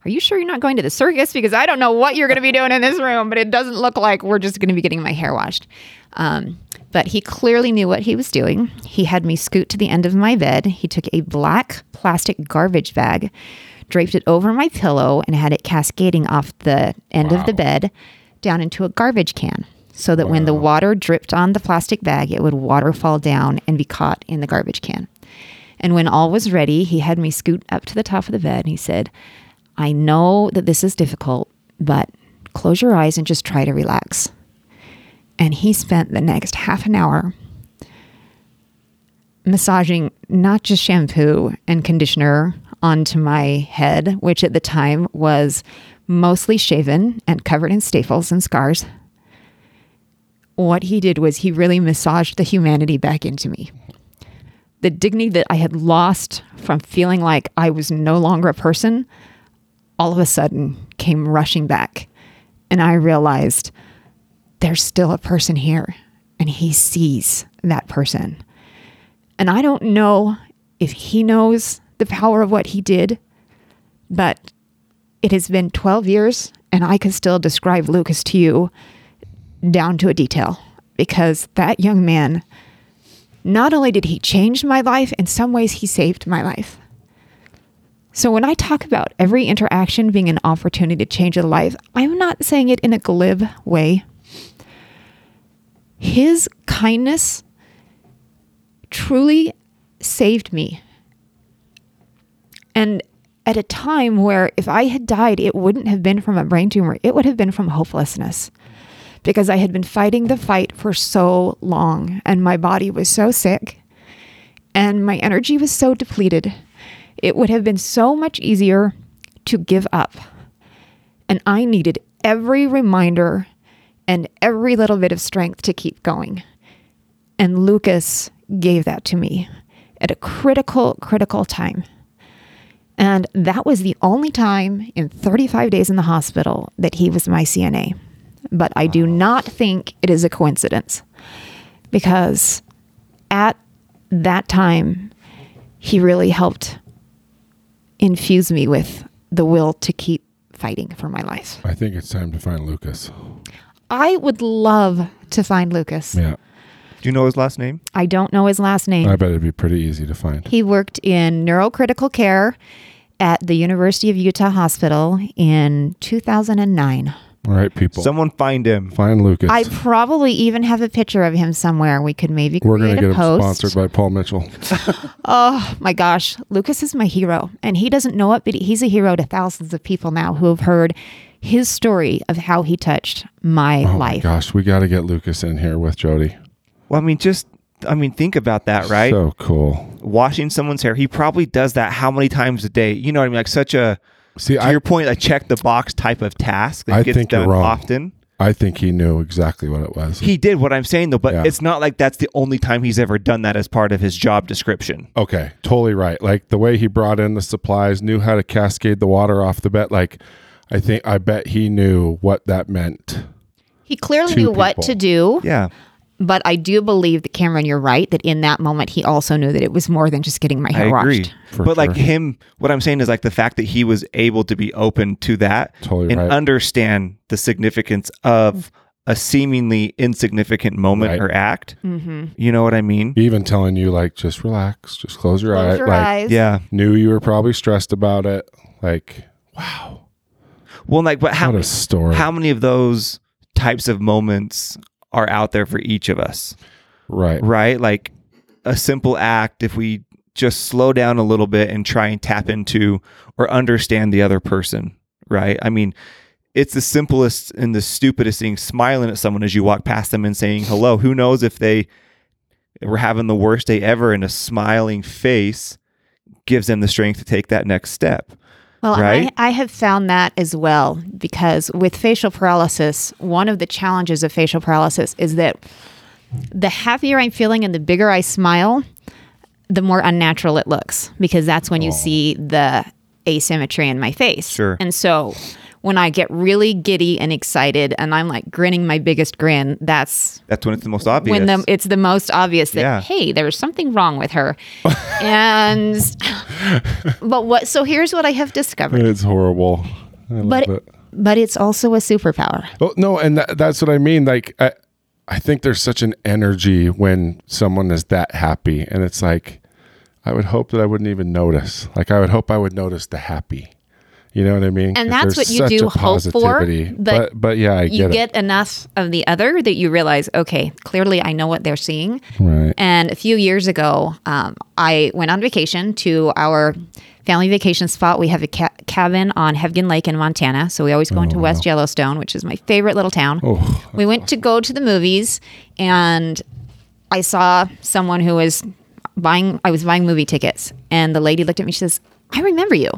are you sure you're not going to the circus? Because I don't know what you're going to be doing in this room, but it doesn't look like we're just going to be getting my hair washed. Um, but he clearly knew what he was doing. He had me scoot to the end of my bed. He took a black plastic garbage bag, draped it over my pillow, and had it cascading off the end of the bed down into a garbage can. So that when the water dripped on the plastic bag, it would waterfall down and be caught in the garbage can. And when all was ready, he had me scoot up to the top of the bed and he said, I know that this is difficult, but close your eyes and just try to relax. And he spent the next half an hour massaging not just shampoo and conditioner onto my head, which at the time was mostly shaven and covered in staples and scars. What he did was he really massaged the humanity back into me the dignity that I had lost from feeling like I was no longer a person, all of a sudden came rushing back. And I realized there's still a person here, and he sees that person. And I don't know if he knows the power of what he did, but it has been 12 years, and I can still describe Lucas to you down to a detail because that young man not only did he change my life, in some ways, he saved my life. So when I talk about every interaction being an opportunity to change a life, I'm not saying it in a glib way. His kindness truly saved me. And at a time where if I had died, it wouldn't have been from a brain tumor, it would have been from hopelessness because I had been fighting the fight for so long and my body was so sick and my energy was so depleted. It would have been so much easier to give up. And I needed every reminder and every little bit of strength to keep going. And Lucas gave that to me at a critical, critical time. And that was the only time in 35 days in the hospital that he was my CNA but I do not think it is a coincidence because at that time, he really helped infuse me with the will to keep fighting for my life. I think it's time to find Lucas. I would love to find Lucas. Yeah. Do you know his last name? I don't know his last name. I bet it'd be pretty easy to find. He worked in neurocritical care at the University of Utah Hospital in 2009. All right, people. Someone find him. find Lucas. I probably even have a picture of him somewhere. We could maybe We're going to get a him sponsored by Paul Mitchell. Oh my gosh, Lucas is my hero. And he doesn't know it, but he's a hero to thousands of people now who have heard his story of how he touched my Oh my life. gosh, we got to get Lucas in here with Jodi. Well, I mean, just I mean, think about that, right? So cool. Washing someone's hair. He probably does that how many times a day? You know what I mean? Like such a See, to I your point, a check the box type of task that I gets think you're done wrong. often. I think he knew exactly what it was. He did what I'm saying though, but Yeah. it's not like that's the only time he's ever done that as part of his job description. Okay, totally right. Like the way he brought in the supplies, knew how to cascade the water off the bed. Like, I think I bet he knew what that meant. He clearly Two knew what to do, Yeah. But I do believe that Cameron, you're right, that in that moment he also knew that it was more than just getting my I hair agree. washed. For but like sure. him, what I'm saying is like the fact that he was able to be open to that Totally and right. understand the significance of a seemingly insignificant moment Right. or act. Mm-hmm. You know what I mean? Even telling you like, just relax, just close your Close eyes. your like, eyes. Yeah. knew you were probably stressed about it. Like, wow, Well, like, but how what a story. how many of those types of moments are out there for each of us? right. right? Like a simple act, if we just slow down a little bit and try and tap into or understand the other person, right? I mean, it's the simplest and the stupidest thing smiling at someone as you walk past them and saying hello. Who knows if they we're having the worst day ever and a smiling face gives them the strength to take that next step. Well, Right? I, I have found that as well because with facial paralysis, one of the challenges of facial paralysis is that the happier I'm feeling and the bigger I smile, the more unnatural it looks because that's when you oh. see the asymmetry in my face. Sure. And so when I get really giddy and excited and I'm like grinning my biggest grin, that's That's when it's the most obvious. when the, it's the most obvious that Yeah. hey there's something wrong with her and but what so here's what i have discovered It's horrible. I love but it. but it's also a superpower Well, no, and that, that's what I mean. Like, I, I think there's such an energy when someone is that happy, and it's like, I would hope that I wouldn't even notice. Like, I would hope I would notice the happy. You know what I mean? And that's what you do hope for, but but but yeah, I you get, get enough of the other that you realize okay clearly i know what they're seeing. Right. and a few years ago um, i went on vacation to our family vacation spot. We have a ca- cabin on Hebgen lake in montana. So we always go into west yellowstone which is my favorite little town. Oh, we went to go to the movies and I saw someone who was buying I was buying movie tickets. And the lady looked at me she says I remember you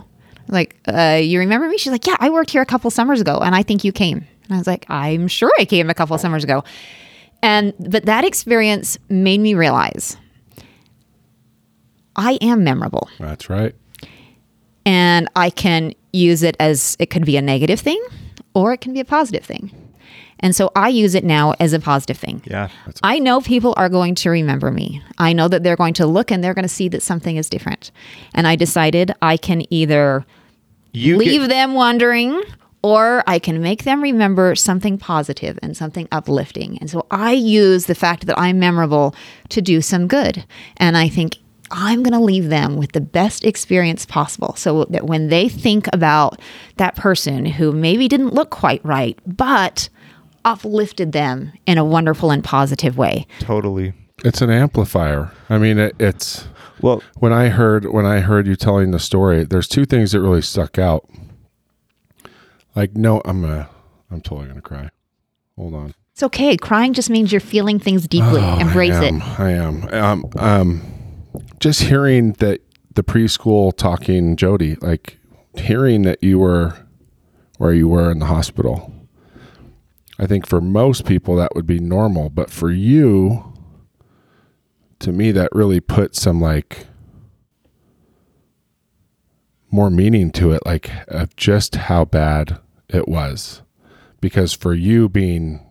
like uh, you remember me she's like yeah I worked here a couple summers ago and I think you came and I was like I'm sure I came a couple summers ago and but that experience made me realize I am memorable that's right. and I can use it as it could be a negative thing or it can be a positive thing. And so I use it now as a positive thing. yeah. I know people are going to remember me. I know that they're going to look and they're going to see that something is different. And I decided I can either You leave get, them wondering or I can make them remember something positive and something uplifting. And so I use the fact that I'm memorable to do some good. And I think I'm going to leave them with the best experience possible so that when they think about that person who maybe didn't look quite right, but uplifted them in a wonderful and positive way. totally. It's an amplifier. I mean, it, it's Well, when I heard when I heard you telling the story. There's two things that really stuck out. Like, no, I'm gonna, I'm totally gonna cry. Hold on. It's okay. Crying just means you're feeling things deeply. Oh, Embrace I it. I am. Um, um, just hearing that the preschool talking Jodi, like hearing that you were where you were in the hospital. I think for most people that would be normal, but for you, to me, that really put some like more meaning to it, like of just how bad it was. Because for you being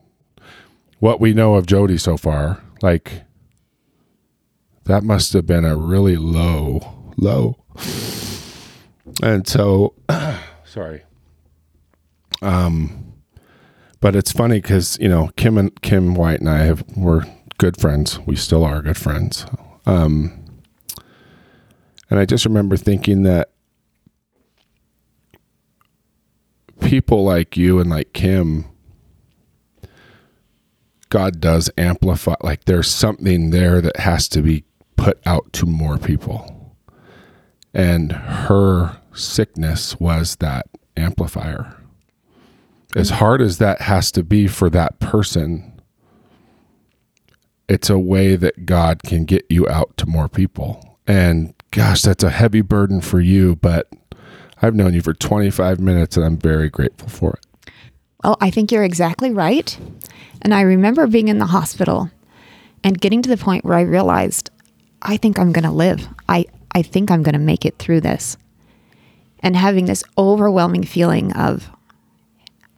what we know of Jodi so far, like that must have been a really low, low. And so, sorry. Um, but it's funny because you know Kim and Kim White and I have we're good friends. We still are good friends. Um, and I just remember thinking that people like you and like Kim God does amplify like there's something there that has to be put out to more people. And her sickness was that amplifier. As hard as that has to be for that person, it's a way that God can get you out to more people. And gosh, that's a heavy burden for you, but I've known you for 25 minutes and I'm very grateful for it. Well, I think you're exactly right. And I remember being in the hospital and getting to the point where I realized I think I'm going to live. I, I think I'm going to make it through this. And having this overwhelming feeling of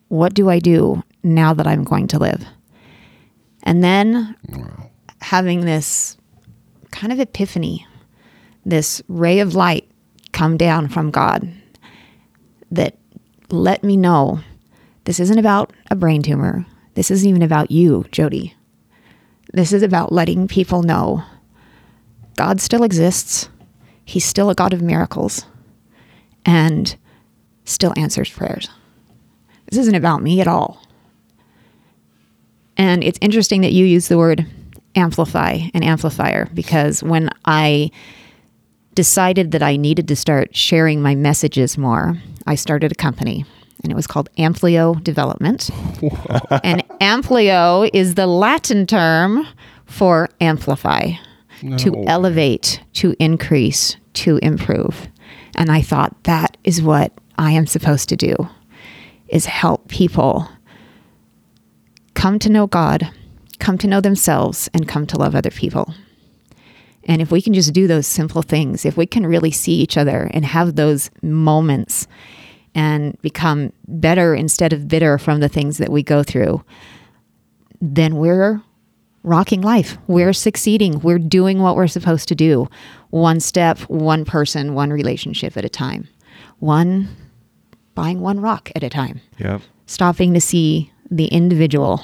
what do I do now that I'm going to live? And then having this kind of epiphany, this ray of light come down from God that let me know this isn't about a brain tumor. This isn't even about you, Jodi. This is about letting people know God still exists. He's still a God of miracles and still answers prayers. This isn't about me at all. And it's interesting that you use the word amplify and amplifier because when I decided that I needed to start sharing my messages more, I started a company and it was called Amplio Development. and Amplio is the Latin term for amplify, to elevate, to increase, to improve. And I thought that is what I am supposed to do is help people come to know God, come to know themselves and come to love other people. And if we can just do those simple things, if we can really see each other and have those moments and become better instead of bitter from the things that we go through, then we're rocking life. We're succeeding. We're doing what we're supposed to do. One step, one person, one relationship at a time. One buying one rock at a time. Yep. Stopping to see the individual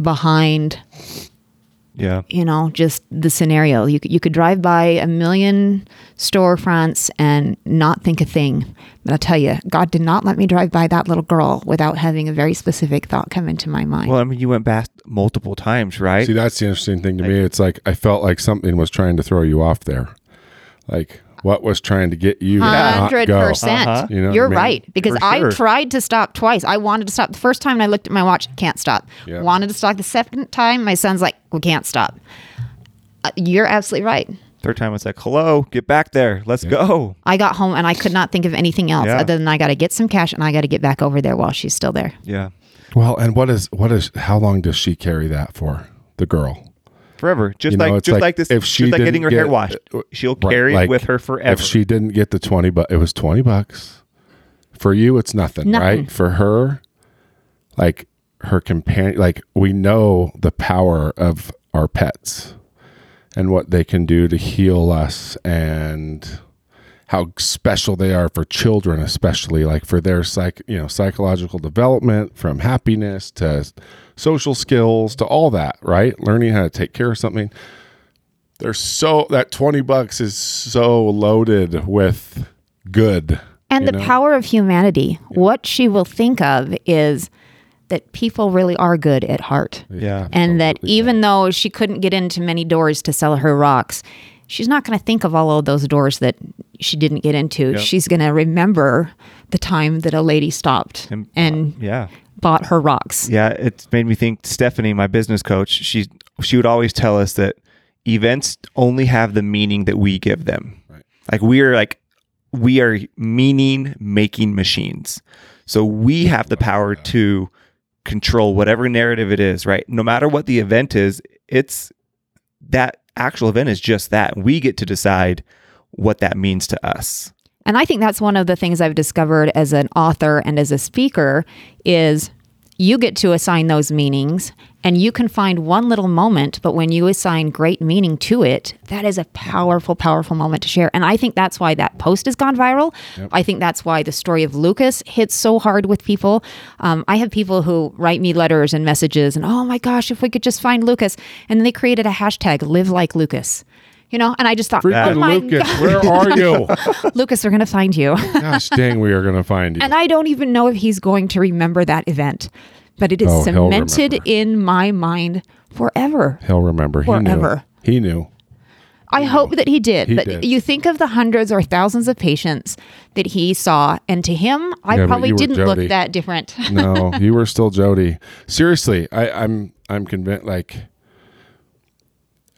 behind Yeah. you know, just the scenario. You could, you could drive by a million storefronts and not think a thing. But I'll tell you, God did not let me drive by that little girl without having a very specific thought come into my mind. Well, I mean, you went back multiple times, right? See, that's the interesting thing to me. It's like I felt like something was trying to throw you off there. Like what was trying to get you to not Hundred go? percent. Uh-huh. You know, you're I mean? right because For I tried to stop twice. I wanted to stop the first time. I looked at my watch. Can't stop. Yeah. Wanted to stop the second time. My son's like, "We can't stop." Uh, you're absolutely right. Third time, it's like, hello, get back there. Let's go. I got home and I could not think of anything else Yeah. other than I got to get some cash and I got to get back over there while she's still there. Yeah. Well, and what is what is how long does she carry that for? The girl. Forever. Just You know, like just like like, this if she just like getting her hair washed. Uh, uh, She'll Right, carry like, it with her forever. If she didn't get the twenty, but it was twenty bucks. For you, it's nothing, Nothing. right? For her, like her companion, like we know the power of our pets and what they can do to heal us and how special they are for children especially like for their psych you know psychological development from happiness to social skills to all that right learning how to take care of something they're so that 20 bucks is so loaded with good And the know? power of humanity. What she will think of is that people really are good at heart. yeah. And that Completely. even though she couldn't get into many doors to sell her rocks, she's not going to think of all of those doors that she didn't get into. Yep. She's going to remember the time that a lady stopped And- uh, and Yeah. Bought her rocks. Yeah, it's made me think Stephanie, my business coach, she she would always tell us that events only have the meaning that we give them. Right. Like we are like we are meaning making machines. So we have the power to control whatever narrative it is, right? No matter what the event is, it's that actual event is just that. We get to decide what that means to us. And I think that's one of the things I've discovered as an author and as a speaker is you get to assign those meanings and you can find one little moment, but when you assign great meaning to it, that is a powerful, powerful moment to share. And I think that's why that post has gone viral. I think that's why the story of Lucas hits so hard with people. Um, I have people who write me letters and messages and, oh my gosh, if we could just find Lucas. And then they created a hashtag, live like Lucas. You know, and I just thought, oh freaking my lucas God. where are you Lucas, we're going to find you. gosh dang we are gonna find you And I don't even know if he's going to remember that event, but it is Oh, cemented in my mind forever. he'll remember he Forever. knew he knew I hope that he did. He but did. you think of the hundreds or thousands of patients that he saw, and to him, I Yeah, probably didn't Jodi. look that different. no, you were still Jodi. Seriously, I, I'm I'm convinced. Like,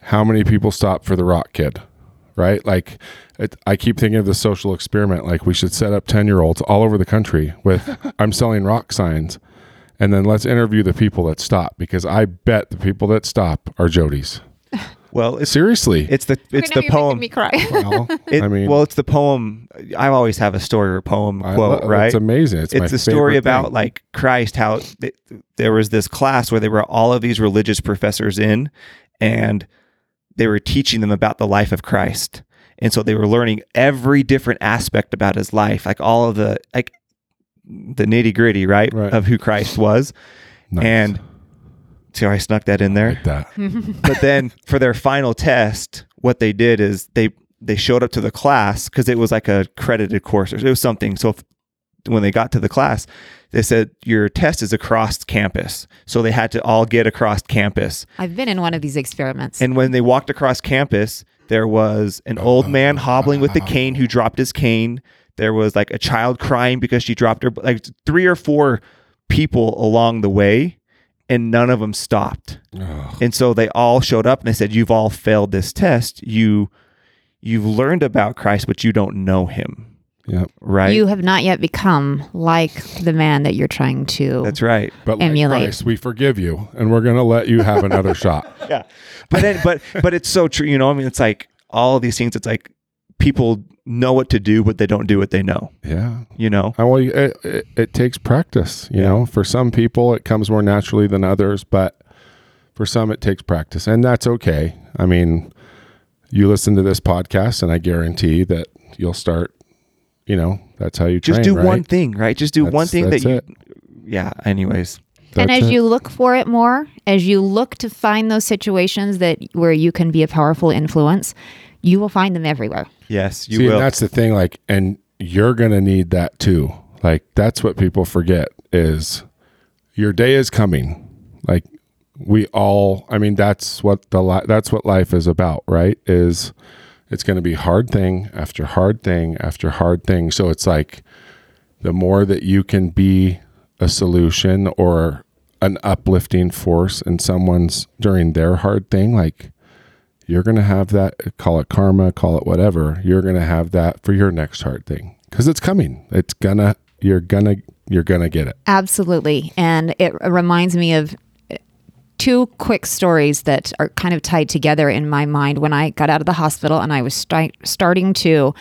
how many people stop for the Rock Kid? Right? Like, it, I keep thinking of the social experiment. Like, we should set up ten year olds all over the country with "I'm selling rock" signs, and then let's interview the people that stop because I bet the people that stop are Jodi's. Well, it's Seriously, it's the it's Right the poem. me cry. well, It, I mean, well, it's the poem. I always have a story or poem quote, lo- right? It's amazing. It's, my it's a story favorite about thing. like Christ, how th- there was this class where there were all of these religious professors in, and they were teaching them about the life of Christ. And so they were learning every different aspect about his life, like all of the like the nitty gritty, right, Right. of who Christ was. Nice. And see how I snuck that in there like that. but then for their final test, what they did is they they showed up to the class because it was like a credited course or it was something. So if, when they got to the class, they said your test is across campus. So they had to all get across campus. I've been in one of these experiments. And when they walked across campus, there was an old man hobbling with a cane who dropped his cane. There was like a child crying because she dropped her like three or four people along the way and none of them stopped. Ugh. And so they all showed up and they said, "You've all failed this test. You you've learned about Christ, but you don't know him." Yep. Right? You have not yet become like the man that you're trying to. That's right. But like Emulate. Christ, we forgive you, and we're going to let you have another shot. yeah. But then, but but it's so true. You know, I mean, it's like all of these things. It's like people know what to do, but they don't do what they know. Yeah. You know. And well, it, it, it takes practice. You Yeah. know, for some people, it comes more naturally than others, but for some, it takes practice, and that's okay. I mean, you listen to this podcast, and I guarantee that you'll start. You know, that's how you Just train, do right? one thing, right? Just do one That's- thing that you. it. Yeah. Anyways. and as it. you look for it more, as you look to find those situations that where you can be a powerful influence, you will find them everywhere. Yes, you See, will. and that's the thing. Like, and you're gonna need that too. Like, that's what people forget is your day is coming. Like, we all. I mean, that's what the li- that's what life is about, right? Is it's going to be hard thing after hard thing after hard thing. So it's like the more that you can be a solution or an uplifting force in someone's during their hard thing, like you're going to have that call it karma call it whatever you're going to have that for your next hard thing because it's coming it's gonna you're gonna you're gonna get it Absolutely. And it reminds me of two quick stories that are kind of tied together in my mind when I got out of the hospital and I was starting to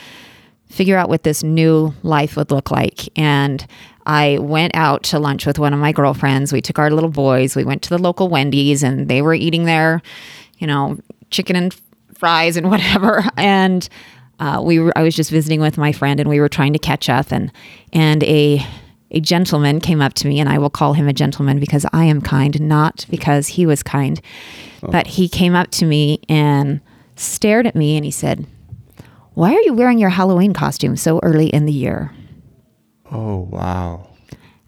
figure out what this new life would look like. And I went out to lunch with one of my girlfriends. We took our little boys. We went to the local Wendy's and they were eating their, you know, chicken and fries and whatever. And uh, we were, I was just visiting with my friend and we were trying to catch up and and a a gentleman came up to me and I will call him a gentleman because I am kind, not because he was kind. Oh. But he came up to me and stared at me and he said, "Why are you wearing your Halloween costume so early in the year?" oh wow.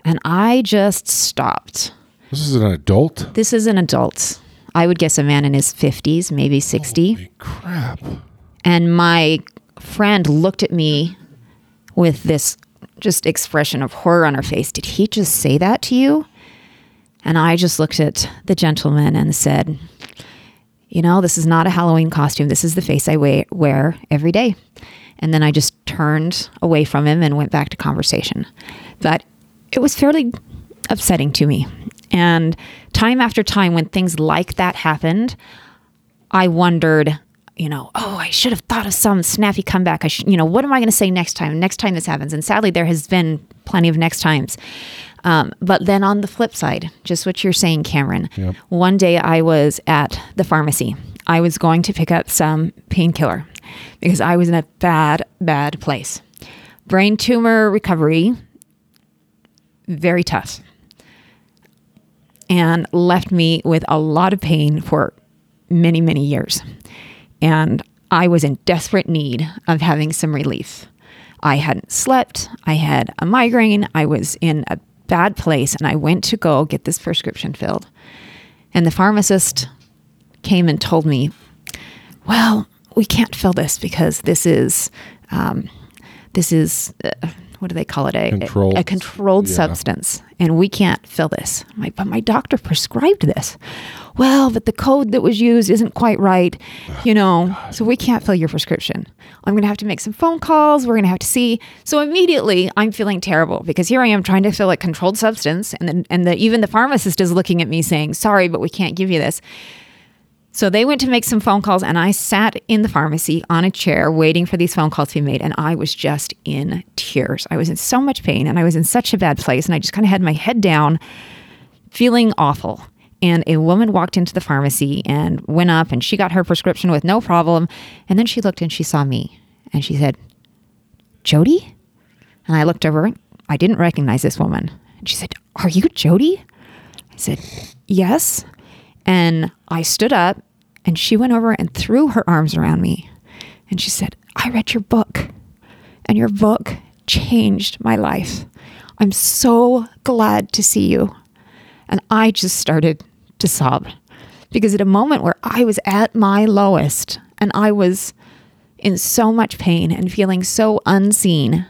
And I just stopped. this is an adult This is an adult. I would guess a man in his 50s, maybe 60. Holy crap And my friend looked at me with this just expression of horror on her face. Did he just say that to you? And I just looked at the gentleman and said, You know, this is not a Halloween costume. This is the face I wear every day. And then I just turned away from him and went back to conversation. But it was fairly upsetting to me. And time after time, when things like that happened, I wondered, you know, oh, I should have thought of some snappy comeback. I should, you know, what am I going to say next time? Next time this happens. And sadly, there has been plenty of next times. Um, but then on the flip side, just what you're saying, Cameron, Yep. one day I was at the pharmacy. I was going to pick up some painkiller because I was in a bad, bad place. Brain tumor recovery, very tough and left me with a lot of pain for many, many years. And I was in desperate need of having some relief. I hadn't slept, I had a migraine, I was in a bad place, and I went to go get this prescription filled. And the pharmacist came and told me, Well, we can't fill this because this is. Um, this is uh, what do they call it? A Controlled. a, a controlled Yeah. substance, and we can't fill this. I'm like, but my doctor prescribed this. Well, but the code that was used isn't quite right, you know. So we can't fill your prescription. I'm going to have to make some phone calls. We're going to have to see. So immediately, I'm feeling terrible because here I am trying to fill a controlled substance, and then and the, even the pharmacist is looking at me saying, "Sorry, but we can't give you this." So they went to make some phone calls, and I sat in the pharmacy on a chair waiting for these phone calls to be made. And I was just in tears. I was in so much pain and I was in such a bad place. And I just kind of had my head down, feeling awful. And a woman walked into the pharmacy and went up, and she got her prescription with no problem. And then she looked and she saw me and she said, Jodi? And I looked over. I didn't recognize this woman. And she said, Are you Jodi? I said, Yes. And I stood up and she went over and threw her arms around me. And she said, I read your book, and your book changed my life. I'm so glad to see you. And I just started to sob because at a moment where I was at my lowest and I was in so much pain and feeling so unseen,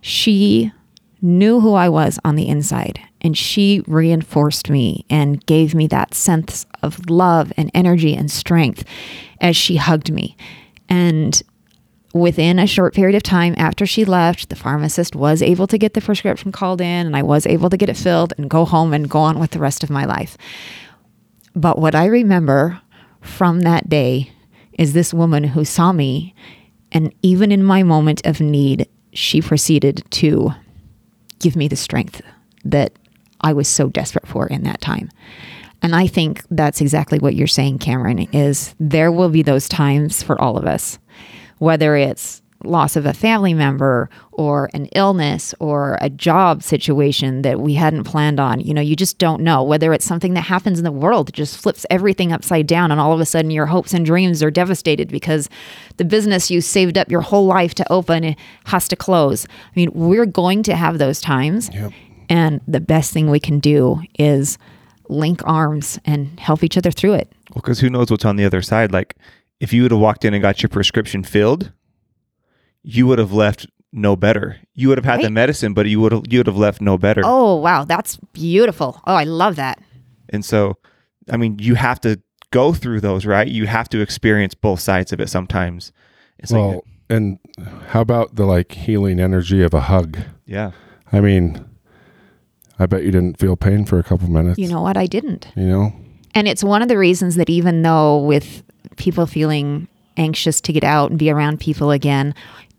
she knew who I was on the inside. And she reinforced me and gave me that sense of love and energy and strength as she hugged me. And within a short period of time after she left, the pharmacist was able to get the prescription called in and I was able to get it filled and go home and go on with the rest of my life. But what I remember from that day is this woman who saw me, and even in my moment of need, she proceeded to give me the strength that I was so desperate for in that time. And I think that's exactly what you're saying, Cameron, is there will be those times for all of us, whether it's loss of a family member or an illness or a job situation that we hadn't planned on. You know, you just don't know whether it's something that happens in the world that just flips everything upside down and all of a sudden your hopes and dreams are devastated because the business you saved up your whole life to open has to close. I mean, we're going to have those times. Yep. And the best thing we can do is link arms and help each other through it. Well, because who knows what's on the other side? Like, if you would have walked in and got your prescription filled, you would have left no better. You would have had the medicine, but you would have you would have left no better. Oh, wow. That's beautiful. Oh, I love that. And so, I mean, you have to go through those, right? You have to experience both sides of it sometimes. It's well, like, and how about the like healing energy of a hug? yeah, I mean, I bet you didn't feel pain for a couple minutes. You know what? I didn't. You know? And it's one of the reasons that even though with people feeling anxious to get out and be around people again,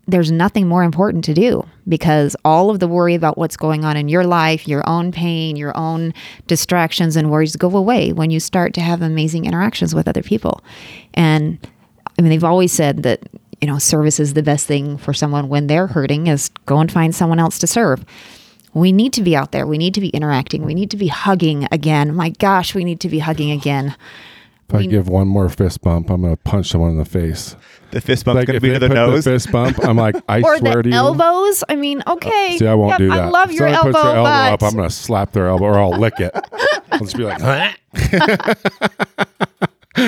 there's nothing more important to do because all of the worry about what's going on in your life, your own pain, your own distractions and worries go away when you start to have amazing interactions with other people. And I mean, they've always said that, you know, service is the best thing for someone when they're hurting is go and find someone else to serve. We need to be out there. We need to be interacting. We need to be hugging again. My gosh, we need to be hugging again. If I give one more fist bump, I'm going to punch someone in the face. The fist bump's Like going if to be to the nose. the fist bump, I'm like, I or swear the to you. elbows. I mean, okay. See, I won't Yep, do that. I love If your someone elbow, puts their elbow but up, I'm going to slap their elbow or I'll lick it. I'll just be like,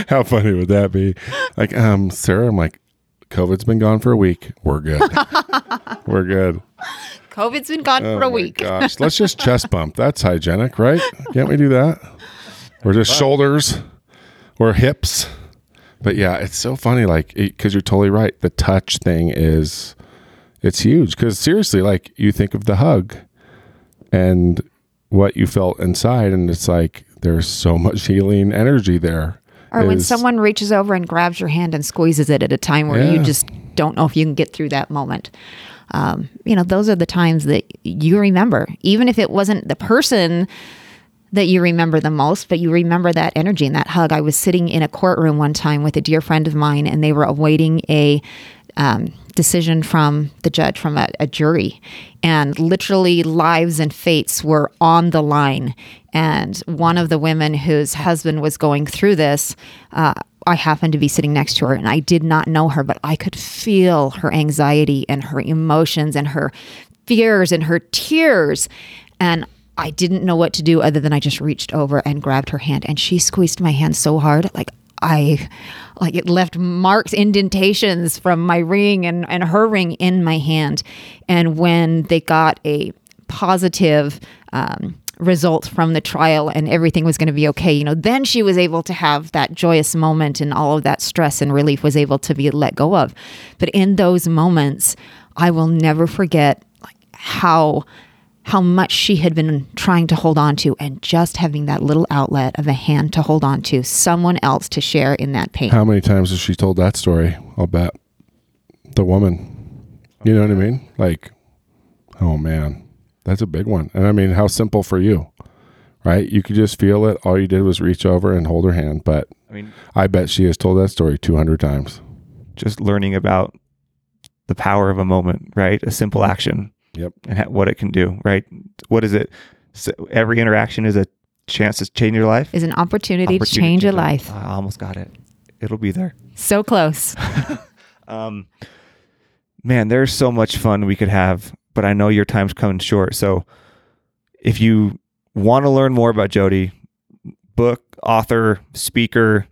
how funny would that be? Like, um, Sarah, I'm like, COVID's been gone for a week. We're good. We're good. COVID's been gone Oh for a my week. Gosh, let's just chest bump. That's hygienic, right? Can't we do that? Or just shoulders or hips. But yeah, it's so funny, like, because you're totally right. The touch thing is, it's huge. Because seriously, like, you think of the hug and what you felt inside, and it's like there's so much healing energy there. Or when someone reaches over and grabs your hand and squeezes it at a time where you just don't know if you can get through that moment. Um, you know, those are the times that you remember, even if it wasn't the person that you remember the most, but you remember that energy and that hug. I was sitting in a courtroom one time with a dear friend of mine, and they were awaiting a um, decision from the judge, from a, a jury, and literally lives and fates were on the line. And one of the women whose husband was going through this, uh, I happened to be sitting next to her, and I did not know her, but I could feel her anxiety and her emotions and her fears and her tears. And I didn't know what to do other than I just reached over and grabbed her hand and she squeezed my hand so hard like I like it left marks indentations from my ring and, and her ring in my hand. And when they got a positive um, result from the trial and everything was going to be okay, you know, then she was able to have that joyous moment and all of that stress and relief was able to be let go of. But in those moments, I will never forget like how how much she had been trying to hold on to and just having that little outlet of a hand to hold on to someone else to share in that pain How many times has she told that story? I'll bet. The woman. You know what I mean? Like, oh man, that's a big one. And I mean, how simple for you, right? You could just feel it. All you did was reach over and hold her hand. But I mean, I bet she has told that story 200 times. just learning about the power of a moment, right? A simple action Yep. and ha- what it can do, right? What is it? So every interaction is a chance to change your life. is an opportunity, to Opportunity change a your life I almost got it. It'll be there. so close Um, man, there's so much fun we could have, but I know your time's coming short. So if you want to learn more about Jodi, book, author, speaker,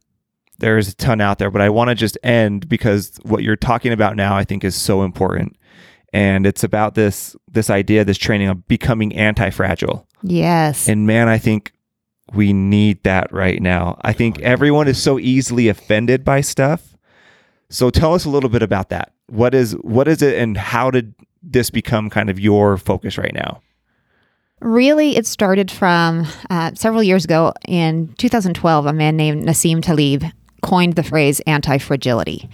there's a ton out there, but I want to just end because what you're talking about now I think is so important. And it's about this this idea, this training of becoming anti-fragile. Yes. And man, I think we need that right now. I think everyone is so easily offended by stuff. So tell us a little bit about that. What is what is it and how did this become kind of your focus right now? Really, it started from uh, several years ago in 2012. A man named Nassim Taleb coined the phrase anti fragility.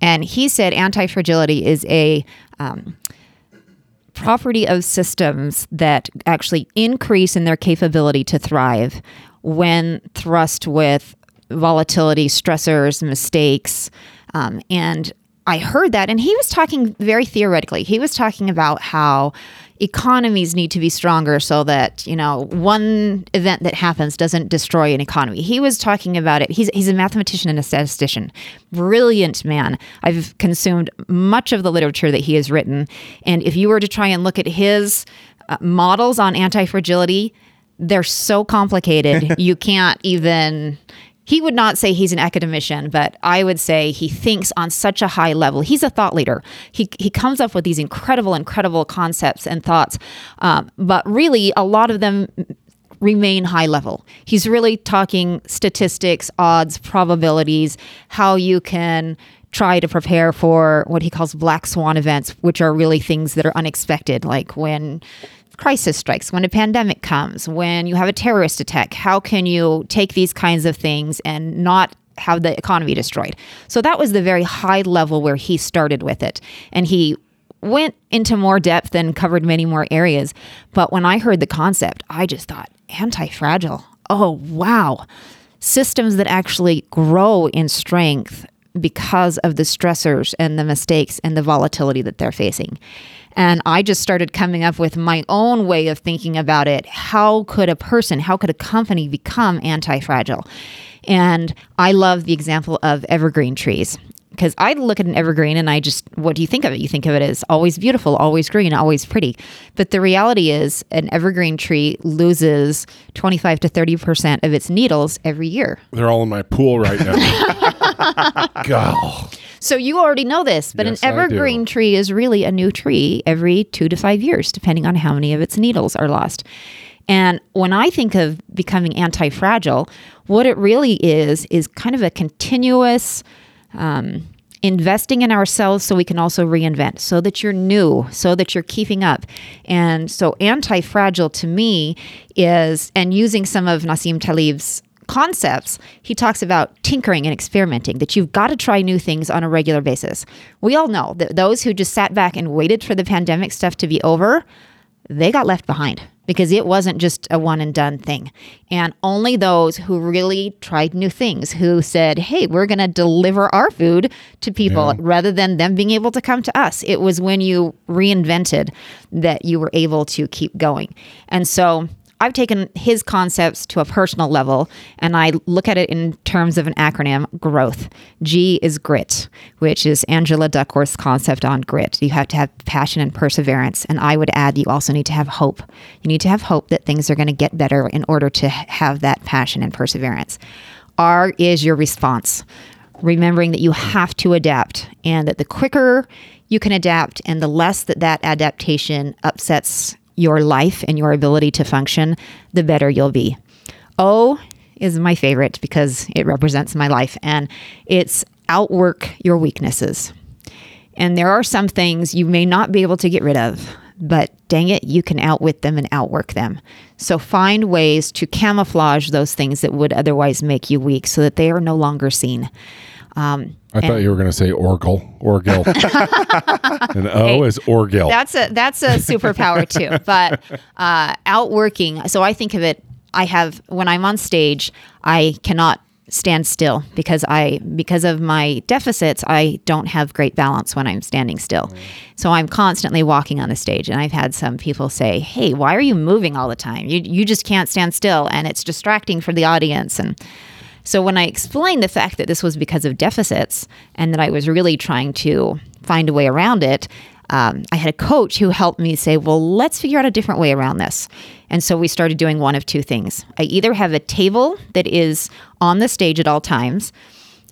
And he said anti fragility is a um, property of systems that actually increase in their capability to thrive when thrust with volatility, stressors, mistakes. Um, and I heard that, and he was talking very theoretically. He was talking about how economies need to be stronger so that you know one event that happens doesn't destroy an economy. He was talking about it. He's he's a mathematician and a statistician, brilliant man. I've consumed much of the literature that he has written, and if you were to try and look at his uh, models on anti fragility, they're so complicated you can't even he would not say he's an academician, but I would say he thinks on such a high level. He's a thought leader. He, he comes up with these incredible, incredible concepts and thoughts, um, but really a lot of them remain high level. He's really talking statistics, odds, probabilities, how you can try to prepare for what he calls black swan events, which are really things that are unexpected, like when crisis strikes, when a pandemic comes, when you have a terrorist attack, how can you take these kinds of things and not have the economy destroyed? So that was the very high level where he started with it. And he went into more depth and covered many more areas. But when I heard the concept, I just thought anti fragile. Oh, wow. Systems that actually grow in strength because of the stressors and the mistakes and the volatility that they're facing. And I just started coming up with my own way of thinking about it. How could a person, how could a company become anti fragile? And I love the example of evergreen trees because I look at an evergreen and I just, what do you think of it? You think of it as always beautiful, always green, always pretty. But the reality is, an evergreen tree loses 25 to 30% of its needles every year. They're all in my pool right now. God. So you already know this, but Yes, an evergreen tree is really a new tree every two to five years, depending on how many of its needles are lost. And when I think of becoming anti fragile, what it really is, is kind of a continuous um, investing in ourselves so we can also reinvent, so that you're new, so that you're keeping up. And so, anti fragile to me is, and using some of Nassim Taleb's concepts, he talks about tinkering and experimenting, that you've got to try new things on a regular basis. We all know that those who just sat back and waited for the pandemic stuff to be over, they got left behind because it wasn't just a one and done thing. And only those who really tried new things, who said, hey, we're going to deliver our food to people rather than them being able to come to us. It was when you reinvented that you were able to keep going. And so, I've taken his concepts to a personal level and I look at it in terms of an acronym growth. G is grit, which is Angela Duckworth's concept on grit. You have to have passion and perseverance. And I would add, you also need to have hope. You need to have hope that things are going to get better in order to have that passion and perseverance. R is your response remembering that you have to adapt and that the quicker you can adapt and the less that that adaptation upsets your life and your ability to function, the better you'll be. O is my favorite because it represents my life and it's outwork your weaknesses. And there are some things you may not be able to get rid of, but dang it, you can outwit them and outwork them. So find ways to camouflage those things that would otherwise make you weak so that they are no longer seen. Um, I thought you were going to say Oracle, Orgill. and O is Orgill. that's a that's a superpower too. But uh, outworking. So I think of it. I have when I'm on stage, I cannot stand still because I because of my deficits, I don't have great balance when I'm standing still. So I'm constantly walking on the stage, and I've had some people say, "Hey, why are you moving all the time? You you just can't stand still, and it's distracting for the audience." And so when I explained the fact that this was because of deficits and that I was really trying to find a way around it, um, I had a coach who helped me say, well, let's figure out a different way around this. And so we started doing one of two things. I either have a table that is on the stage at all times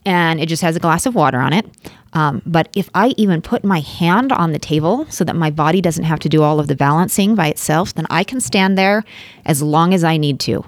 and it just has a glass of water on it. Um, but if I even put my hand on the table so that my body doesn't have to do all of the balancing by itself, then I can stand there as long as I need to.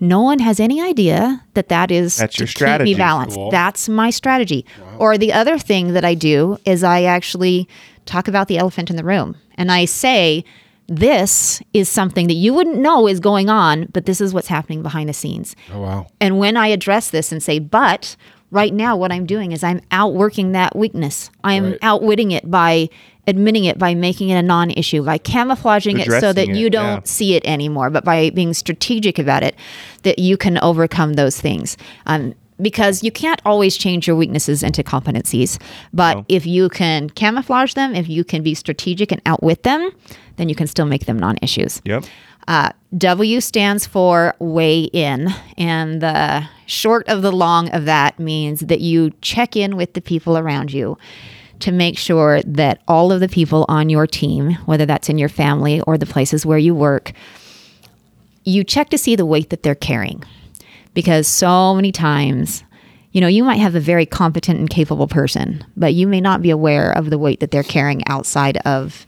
No one has any idea that that is That's to your keep me balanced. Cool. That's my strategy. Or the other thing that I do is I actually talk about the elephant in the room and I say, this is something that you wouldn't know is going on, but this is what's happening behind the scenes. Oh wow. And when I address this and say, but right now, what I'm doing is I'm outworking that weakness. I'm Right. outwitting it by admitting it, by making it a non issue, by camouflaging it so that it, you don't yeah. see it anymore, but by being strategic about it, that you can overcome those things. Um, because you can't always change your weaknesses into competencies. But No. if you can camouflage them, if you can be strategic and outwit them, then you can still make them non issues. Yep. Uh, w stands for weigh in. And the short of the long of that means that you check in with the people around you to make sure that all of the people on your team, whether that's in your family or the places where you work, you check to see the weight that they're carrying. Because so many times, you know, you might have a very competent and capable person, but you may not be aware of the weight that they're carrying outside of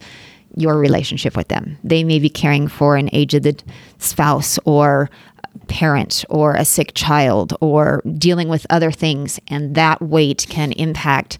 your relationship with them. They may be caring for an aged spouse or parent or a sick child or dealing with other things, and that weight can impact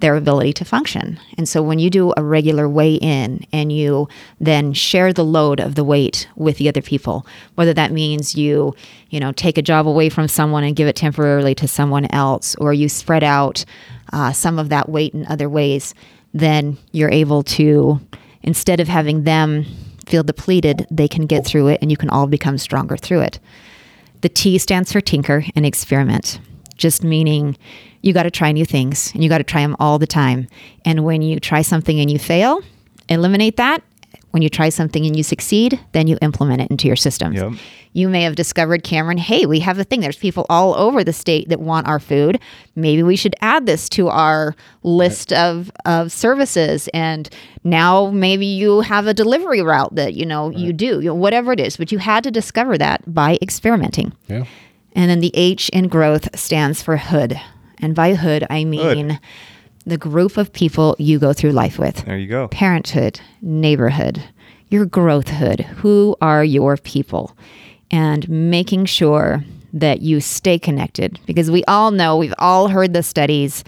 their ability to function. And so when you do a regular weigh in and you then share the load of the weight with the other people, whether that means you, you know, take a job away from someone and give it temporarily to someone else, or you spread out uh, some of that weight in other ways, then you're able to, instead of having them feel depleted, they can get through it and you can all become stronger through it. The T stands for tinker and experiment, just meaning you got to try new things and you got to try them all the time. And when you try something and you fail, eliminate that. When you try something and you succeed, then you implement it into your system. Yep. You may have discovered, Cameron, hey, we have a thing. There's people all over the state that want our food. Maybe we should add this to our list of, of services. And now maybe you have a delivery route that, you know, you do, you know, whatever it is. But you had to discover that by experimenting. Yeah. And then the H in growth stands for hood. And by hood, I mean the group of people you go through life with There you go. parenthood, neighborhood, your growth hood. Who are your people? And making sure that you stay connected because we all know, we've all heard the studies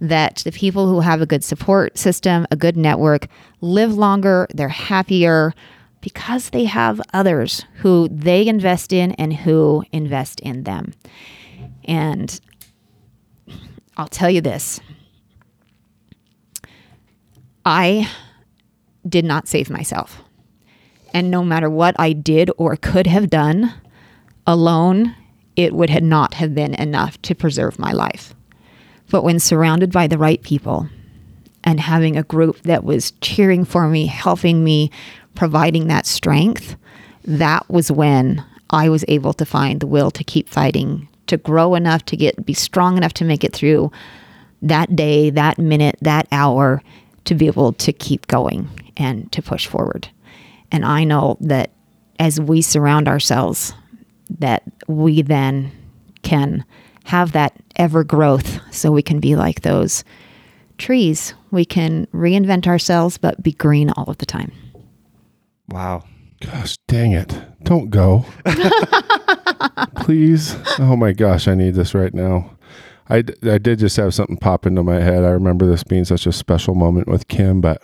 that the people who have a good support system, a good network, live longer, they're happier because they have others who they invest in and who invest in them. And I'll tell you this I did not save myself. And no matter what I did or could have done alone, it would have not have been enough to preserve my life. But when surrounded by the right people and having a group that was cheering for me, helping me, providing that strength, that was when I was able to find the will to keep fighting, to grow enough to get be strong enough to make it through that day, that minute, that hour to be able to keep going and to push forward. And I know that as we surround ourselves, that we then can have that ever growth so we can be like those trees. We can reinvent ourselves, but be green all of the time. Wow. Gosh, dang it. Don't go. Please. Oh my gosh, I need this right now. I, d- I did just have something pop into my head. I remember this being such a special moment with Kim, but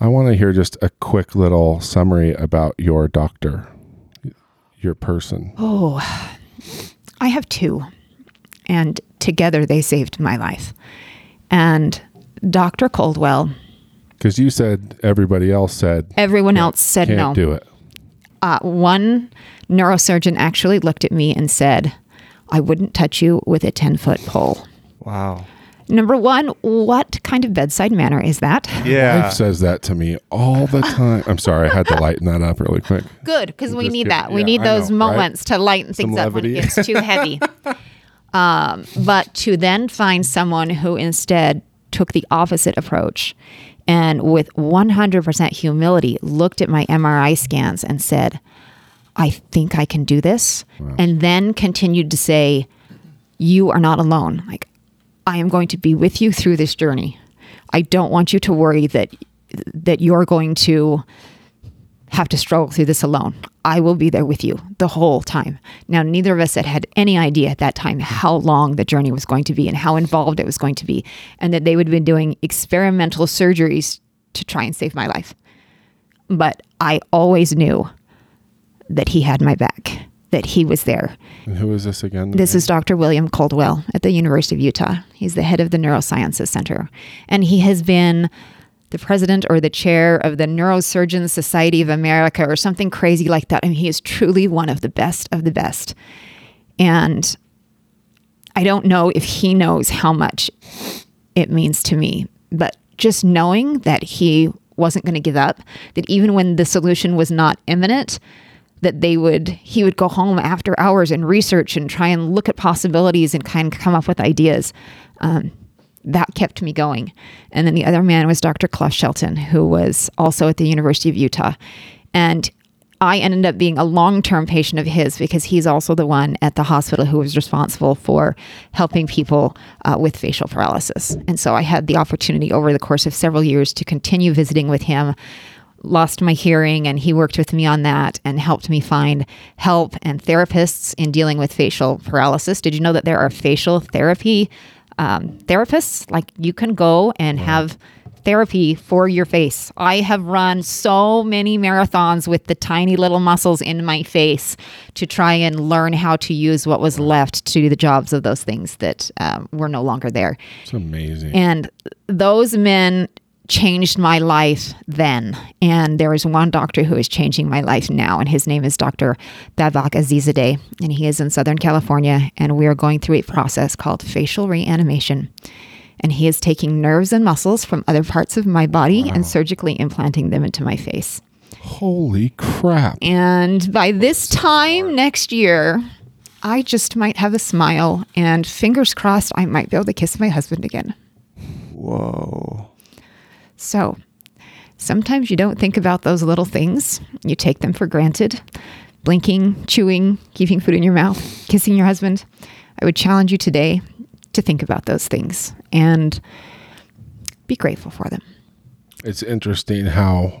I want to hear just a quick little summary about your doctor, your person. Oh, I have two, and together they saved my life. And Dr. Couldwell, Because you said everybody else said everyone else said can't no. do it. uh, one neurosurgeon actually looked at me and said, I wouldn't touch you with a 10 foot pole. Wow. Number one, what kind of bedside manner is that? Yeah. Wife says that to me all the time. I'm sorry, I had to lighten that up really quick. Good, because we need get- that. we yeah, need those know, right? moments to lighten things Some up when it gets too heavy. um, but to then find someone who instead took the opposite approach and with 100% humility looked at my MRI scans and said, I think I can do this. And then continued to say, You are not alone. Like, I am going to be with you through this journey. I don't want you to worry that that you're going to have to struggle through this alone. I will be there with you the whole time. Now, neither of us had had any idea at that time how long the journey was going to be and how involved it was going to be, and that they would have been doing experimental surgeries to try and save my life. But I always knew that he had my back, that he was there. And who is this again? This is Dr. William Couldwell at the University of Utah. He's the head of the Neurosciences Center. And he has been the president or the chair of the Neurosurgeon Society of America or something crazy like that. I mean, he is truly one of the best of the best. And I don't know if he knows how much it means to me, but just knowing that he wasn't going to give up, that even when the solution was not imminent, that they would he would go home after hours and research and try and look at possibilities and kind of come up with ideas. Um, that kept me going. And then the other man was Dr. Clough Shelton, who was also at the University of Utah. And I ended up being a long term patient of his because he's also the one at the hospital who was responsible for helping people uh, with facial paralysis. And so I had the opportunity over the course of several years to continue visiting with him. Lost my hearing, and he worked with me on that and helped me find help and therapists in dealing with facial paralysis. Did you know that there are facial therapy um, therapists? Like you can go and have therapy for your face. I have run so many marathons with the tiny little muscles in my face to try and learn how to use what was left to do the jobs of those things that um, were no longer there. It's amazing. And those men changed my life then. And there is one doctor who is changing my life now, and his name is Dr. Babak Azizadeh, and he is in Southern California. And we are going through a process called facial reanimation. And he is taking nerves and muscles from other parts of my body and surgically implanting them into my face. Holy crap. And by this time next year, I just might have a smile, and fingers crossed, I might be able to kiss my husband again. Whoa. So sometimes you don't think about those little things, you take them for granted. Blinking, chewing, keeping food in your mouth, kissing your husband. I would challenge you today to think about those things and be grateful for them. It's interesting how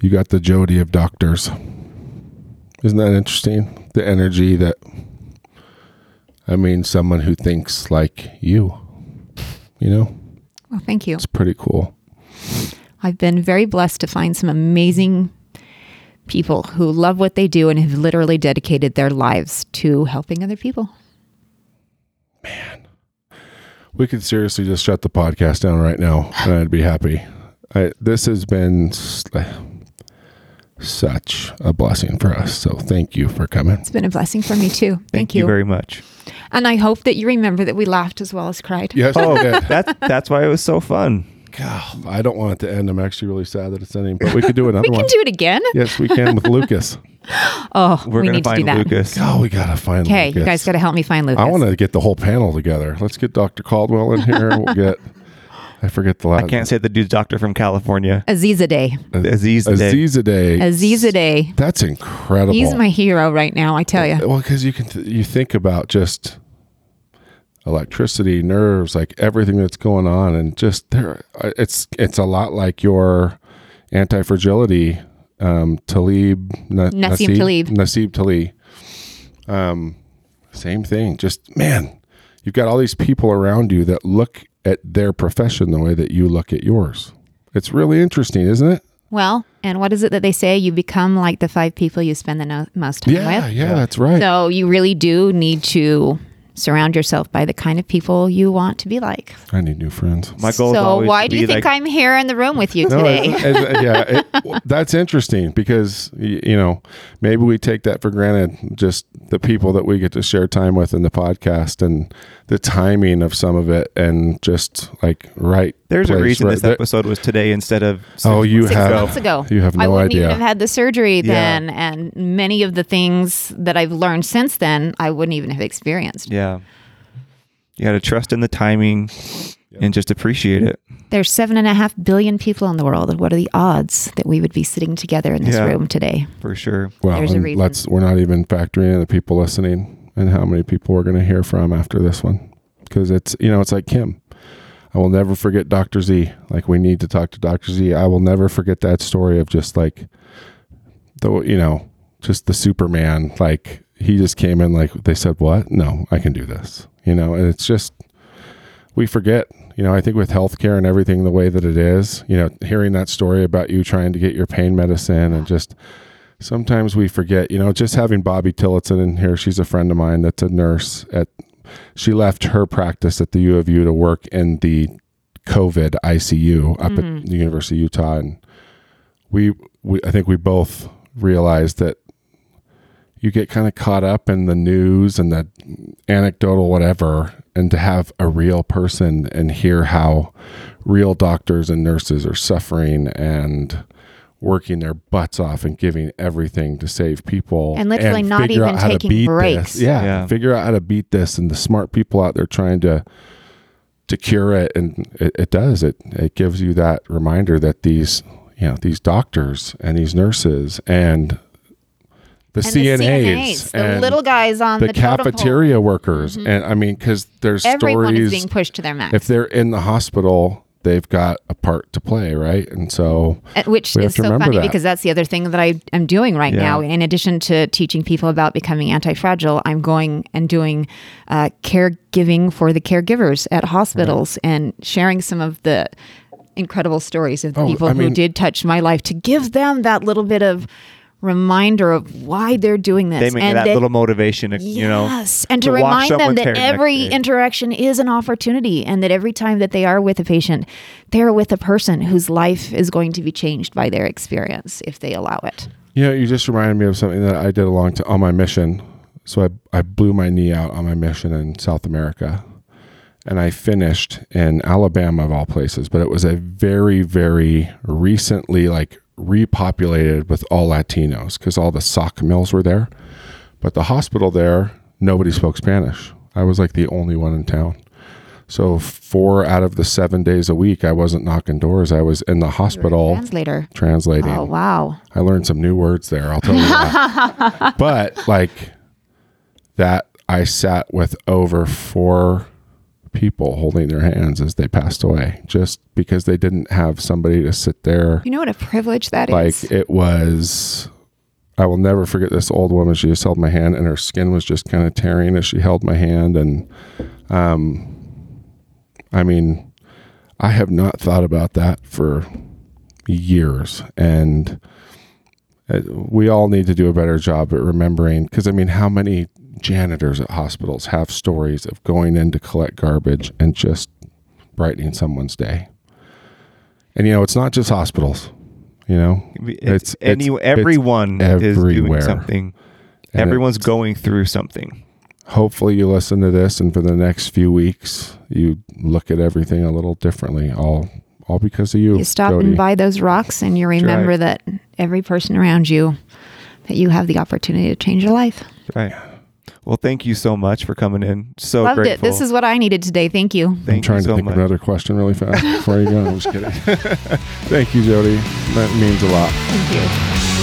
you got the Jodi of doctors. Isn't that interesting? The energy that, I mean, someone who thinks like you, you know, Well, thank you. it's pretty cool. I've been very blessed to find some amazing people who love what they do and have literally dedicated their lives to helping other people. Man, we could seriously just shut the podcast down right now and I'd be happy. I, this has been such a blessing for us. So thank you for coming. It's been a blessing for me too. Thank, Thank you very much. And I hope that you remember that we laughed as well as cried. Yes, Oh, oh we did. that, that's why it was so fun. God, I don't want it to end. I'm actually really sad that it's ending, but we could do another We one. can do it again. yes, we can with Lucas. Oh, We're we going need to to do find that. Lucas. Oh, we gotta find. Lucas. Okay, you guys got to help me find Lucas. I want to get the whole panel together. Let's get Dr. Couldwell in here. We'll get. I forget the last. I can't say the dude's doctor from California. Azizadeh. Aziz Day. Azizadeh. Azizadeh. That's incredible. He's my hero right now, I tell you. Well, because you can th- you think about just electricity, nerves, like everything that's going on, and just there. uh, It's it's a lot like your anti fragility, um, Talib Na- Nassim Taleb. Nasib Talib. Um, same thing. Just man, you've got all these people around you that look at their profession the way that you look at yours. It's really interesting, isn't it? Well, and what is it that they say? You become like the five people you spend the no- most time Yeah, with. yeah, yeah, that's right. So you really do need to surround yourself by the kind of people you want to be like. I need new friends. My goal is So always why to do you think like, I'm here in the room with you No, today? it's- it's- yeah, it, that's interesting because you know maybe we take that for granted. Just the people that we get to share time with in the podcast and the timing of some of it, and just like right. There's a reason right this episode was today instead of six Oh, you Six have- months ago. You have no I wouldn't idea. even have had the surgery Yeah. then, and many of the things that I've learned since then, I wouldn't even have experienced. Yeah. You got to trust in the timing and just appreciate it. There's seven and a half billion people in the world. What are the odds that we would be sitting together in this Yeah. room today? For sure. well, there's a reason. let's. We're not even factoring in the people listening and how many people we're going to hear from after this one. because it's you know it's like Kim. I will never forget Dr. Z. Like we need to talk to Dr. Z. I will never forget that story of just like the you know just the Superman. Like he just came in like they said what? No, I can do this. You know, and it's just we forget. You know, I think with healthcare and everything the way that it is, you know, hearing that story about you trying to get your pain medicine and just sometimes we forget, you know, just having Bobby Tillotson in here, she's a friend of mine that's a nurse at she left her practice at the U of U to work in the COVID ICU up at mm. the University of Utah and we, we I think we both realized that you get kind of caught up in the news and the anecdotal whatever and to have a real person and hear how real doctors and nurses are suffering and working their butts off and giving everything to save people And literally not figure even out how to taking beat breaks. this. Yeah, Yeah. figure out how to beat this and the smart people out there trying to to cure it and it, it does it it gives you that reminder that these you know these doctors and these nurses and the And CNAs, the CNAs, the and little guys on the, the, totem pole. cafeteria workers mm-hmm. and I mean because there's Everyone stories is being pushed to their max. if they're in the hospital they've got a part to play right and so Uh, which is so funny that. because that's the other thing that I am doing right Yeah. now. In addition to teaching people about becoming anti-fragile, I'm going and doing uh, caregiving for the caregivers at hospitals and sharing some of the incredible stories of the Oh, people I who mean- did touch my life to give them that little bit of reminder of why they're doing this They make and that that- little motivation, you know. Yes, and to, to remind them that tear next every day. interaction is an opportunity, and that every time that they are with a patient, they're with a person whose life is going to be changed by their experience if they allow it. You know, you just reminded me of something that I did along to, on my mission. So I, I blew my knee out on my mission in South America. And I finished in Alabama, of all places. But it was a very, very recently, like, repopulated with all Latinos because all the sock mills were there. But the hospital there, nobody spoke Spanish. I was like the only one in town. So four out of the seven days a week, I wasn't knocking doors. I was in the hospital Translator. translating. Oh wow! I learned some new words there. I'll tell you that. but like that, I sat with over four people holding their hands as they passed away, just because they didn't have somebody to sit there. You know what a privilege that is. Like it was. I will never forget this old woman. She just held my hand, and her skin was just kind of tearing as she held my hand. And, um, I mean, I have not thought about that for years, and uh, we all need to do a better job at remembering. Because I mean, how many janitors at hospitals have stories of going in to collect garbage and just brightening someone's day? And you know, it's not just hospitals. You know, It's, It's- any it's- everyone it's is doing something. And Everyone's going through something. hopefully you listen to this and for the next few weeks you look at everything a little differently all all because of you you stop Jodi. and buy those rocks, and you remember right. that every person around you, that you have the opportunity to change your life. Right. Well, thank you so much for coming in. So Loved grateful. it. This is what I needed today. Thank you. i'm trying you to so think much. of another question really fast before you go i'm just kidding thank you jodi that means a lot Thank you.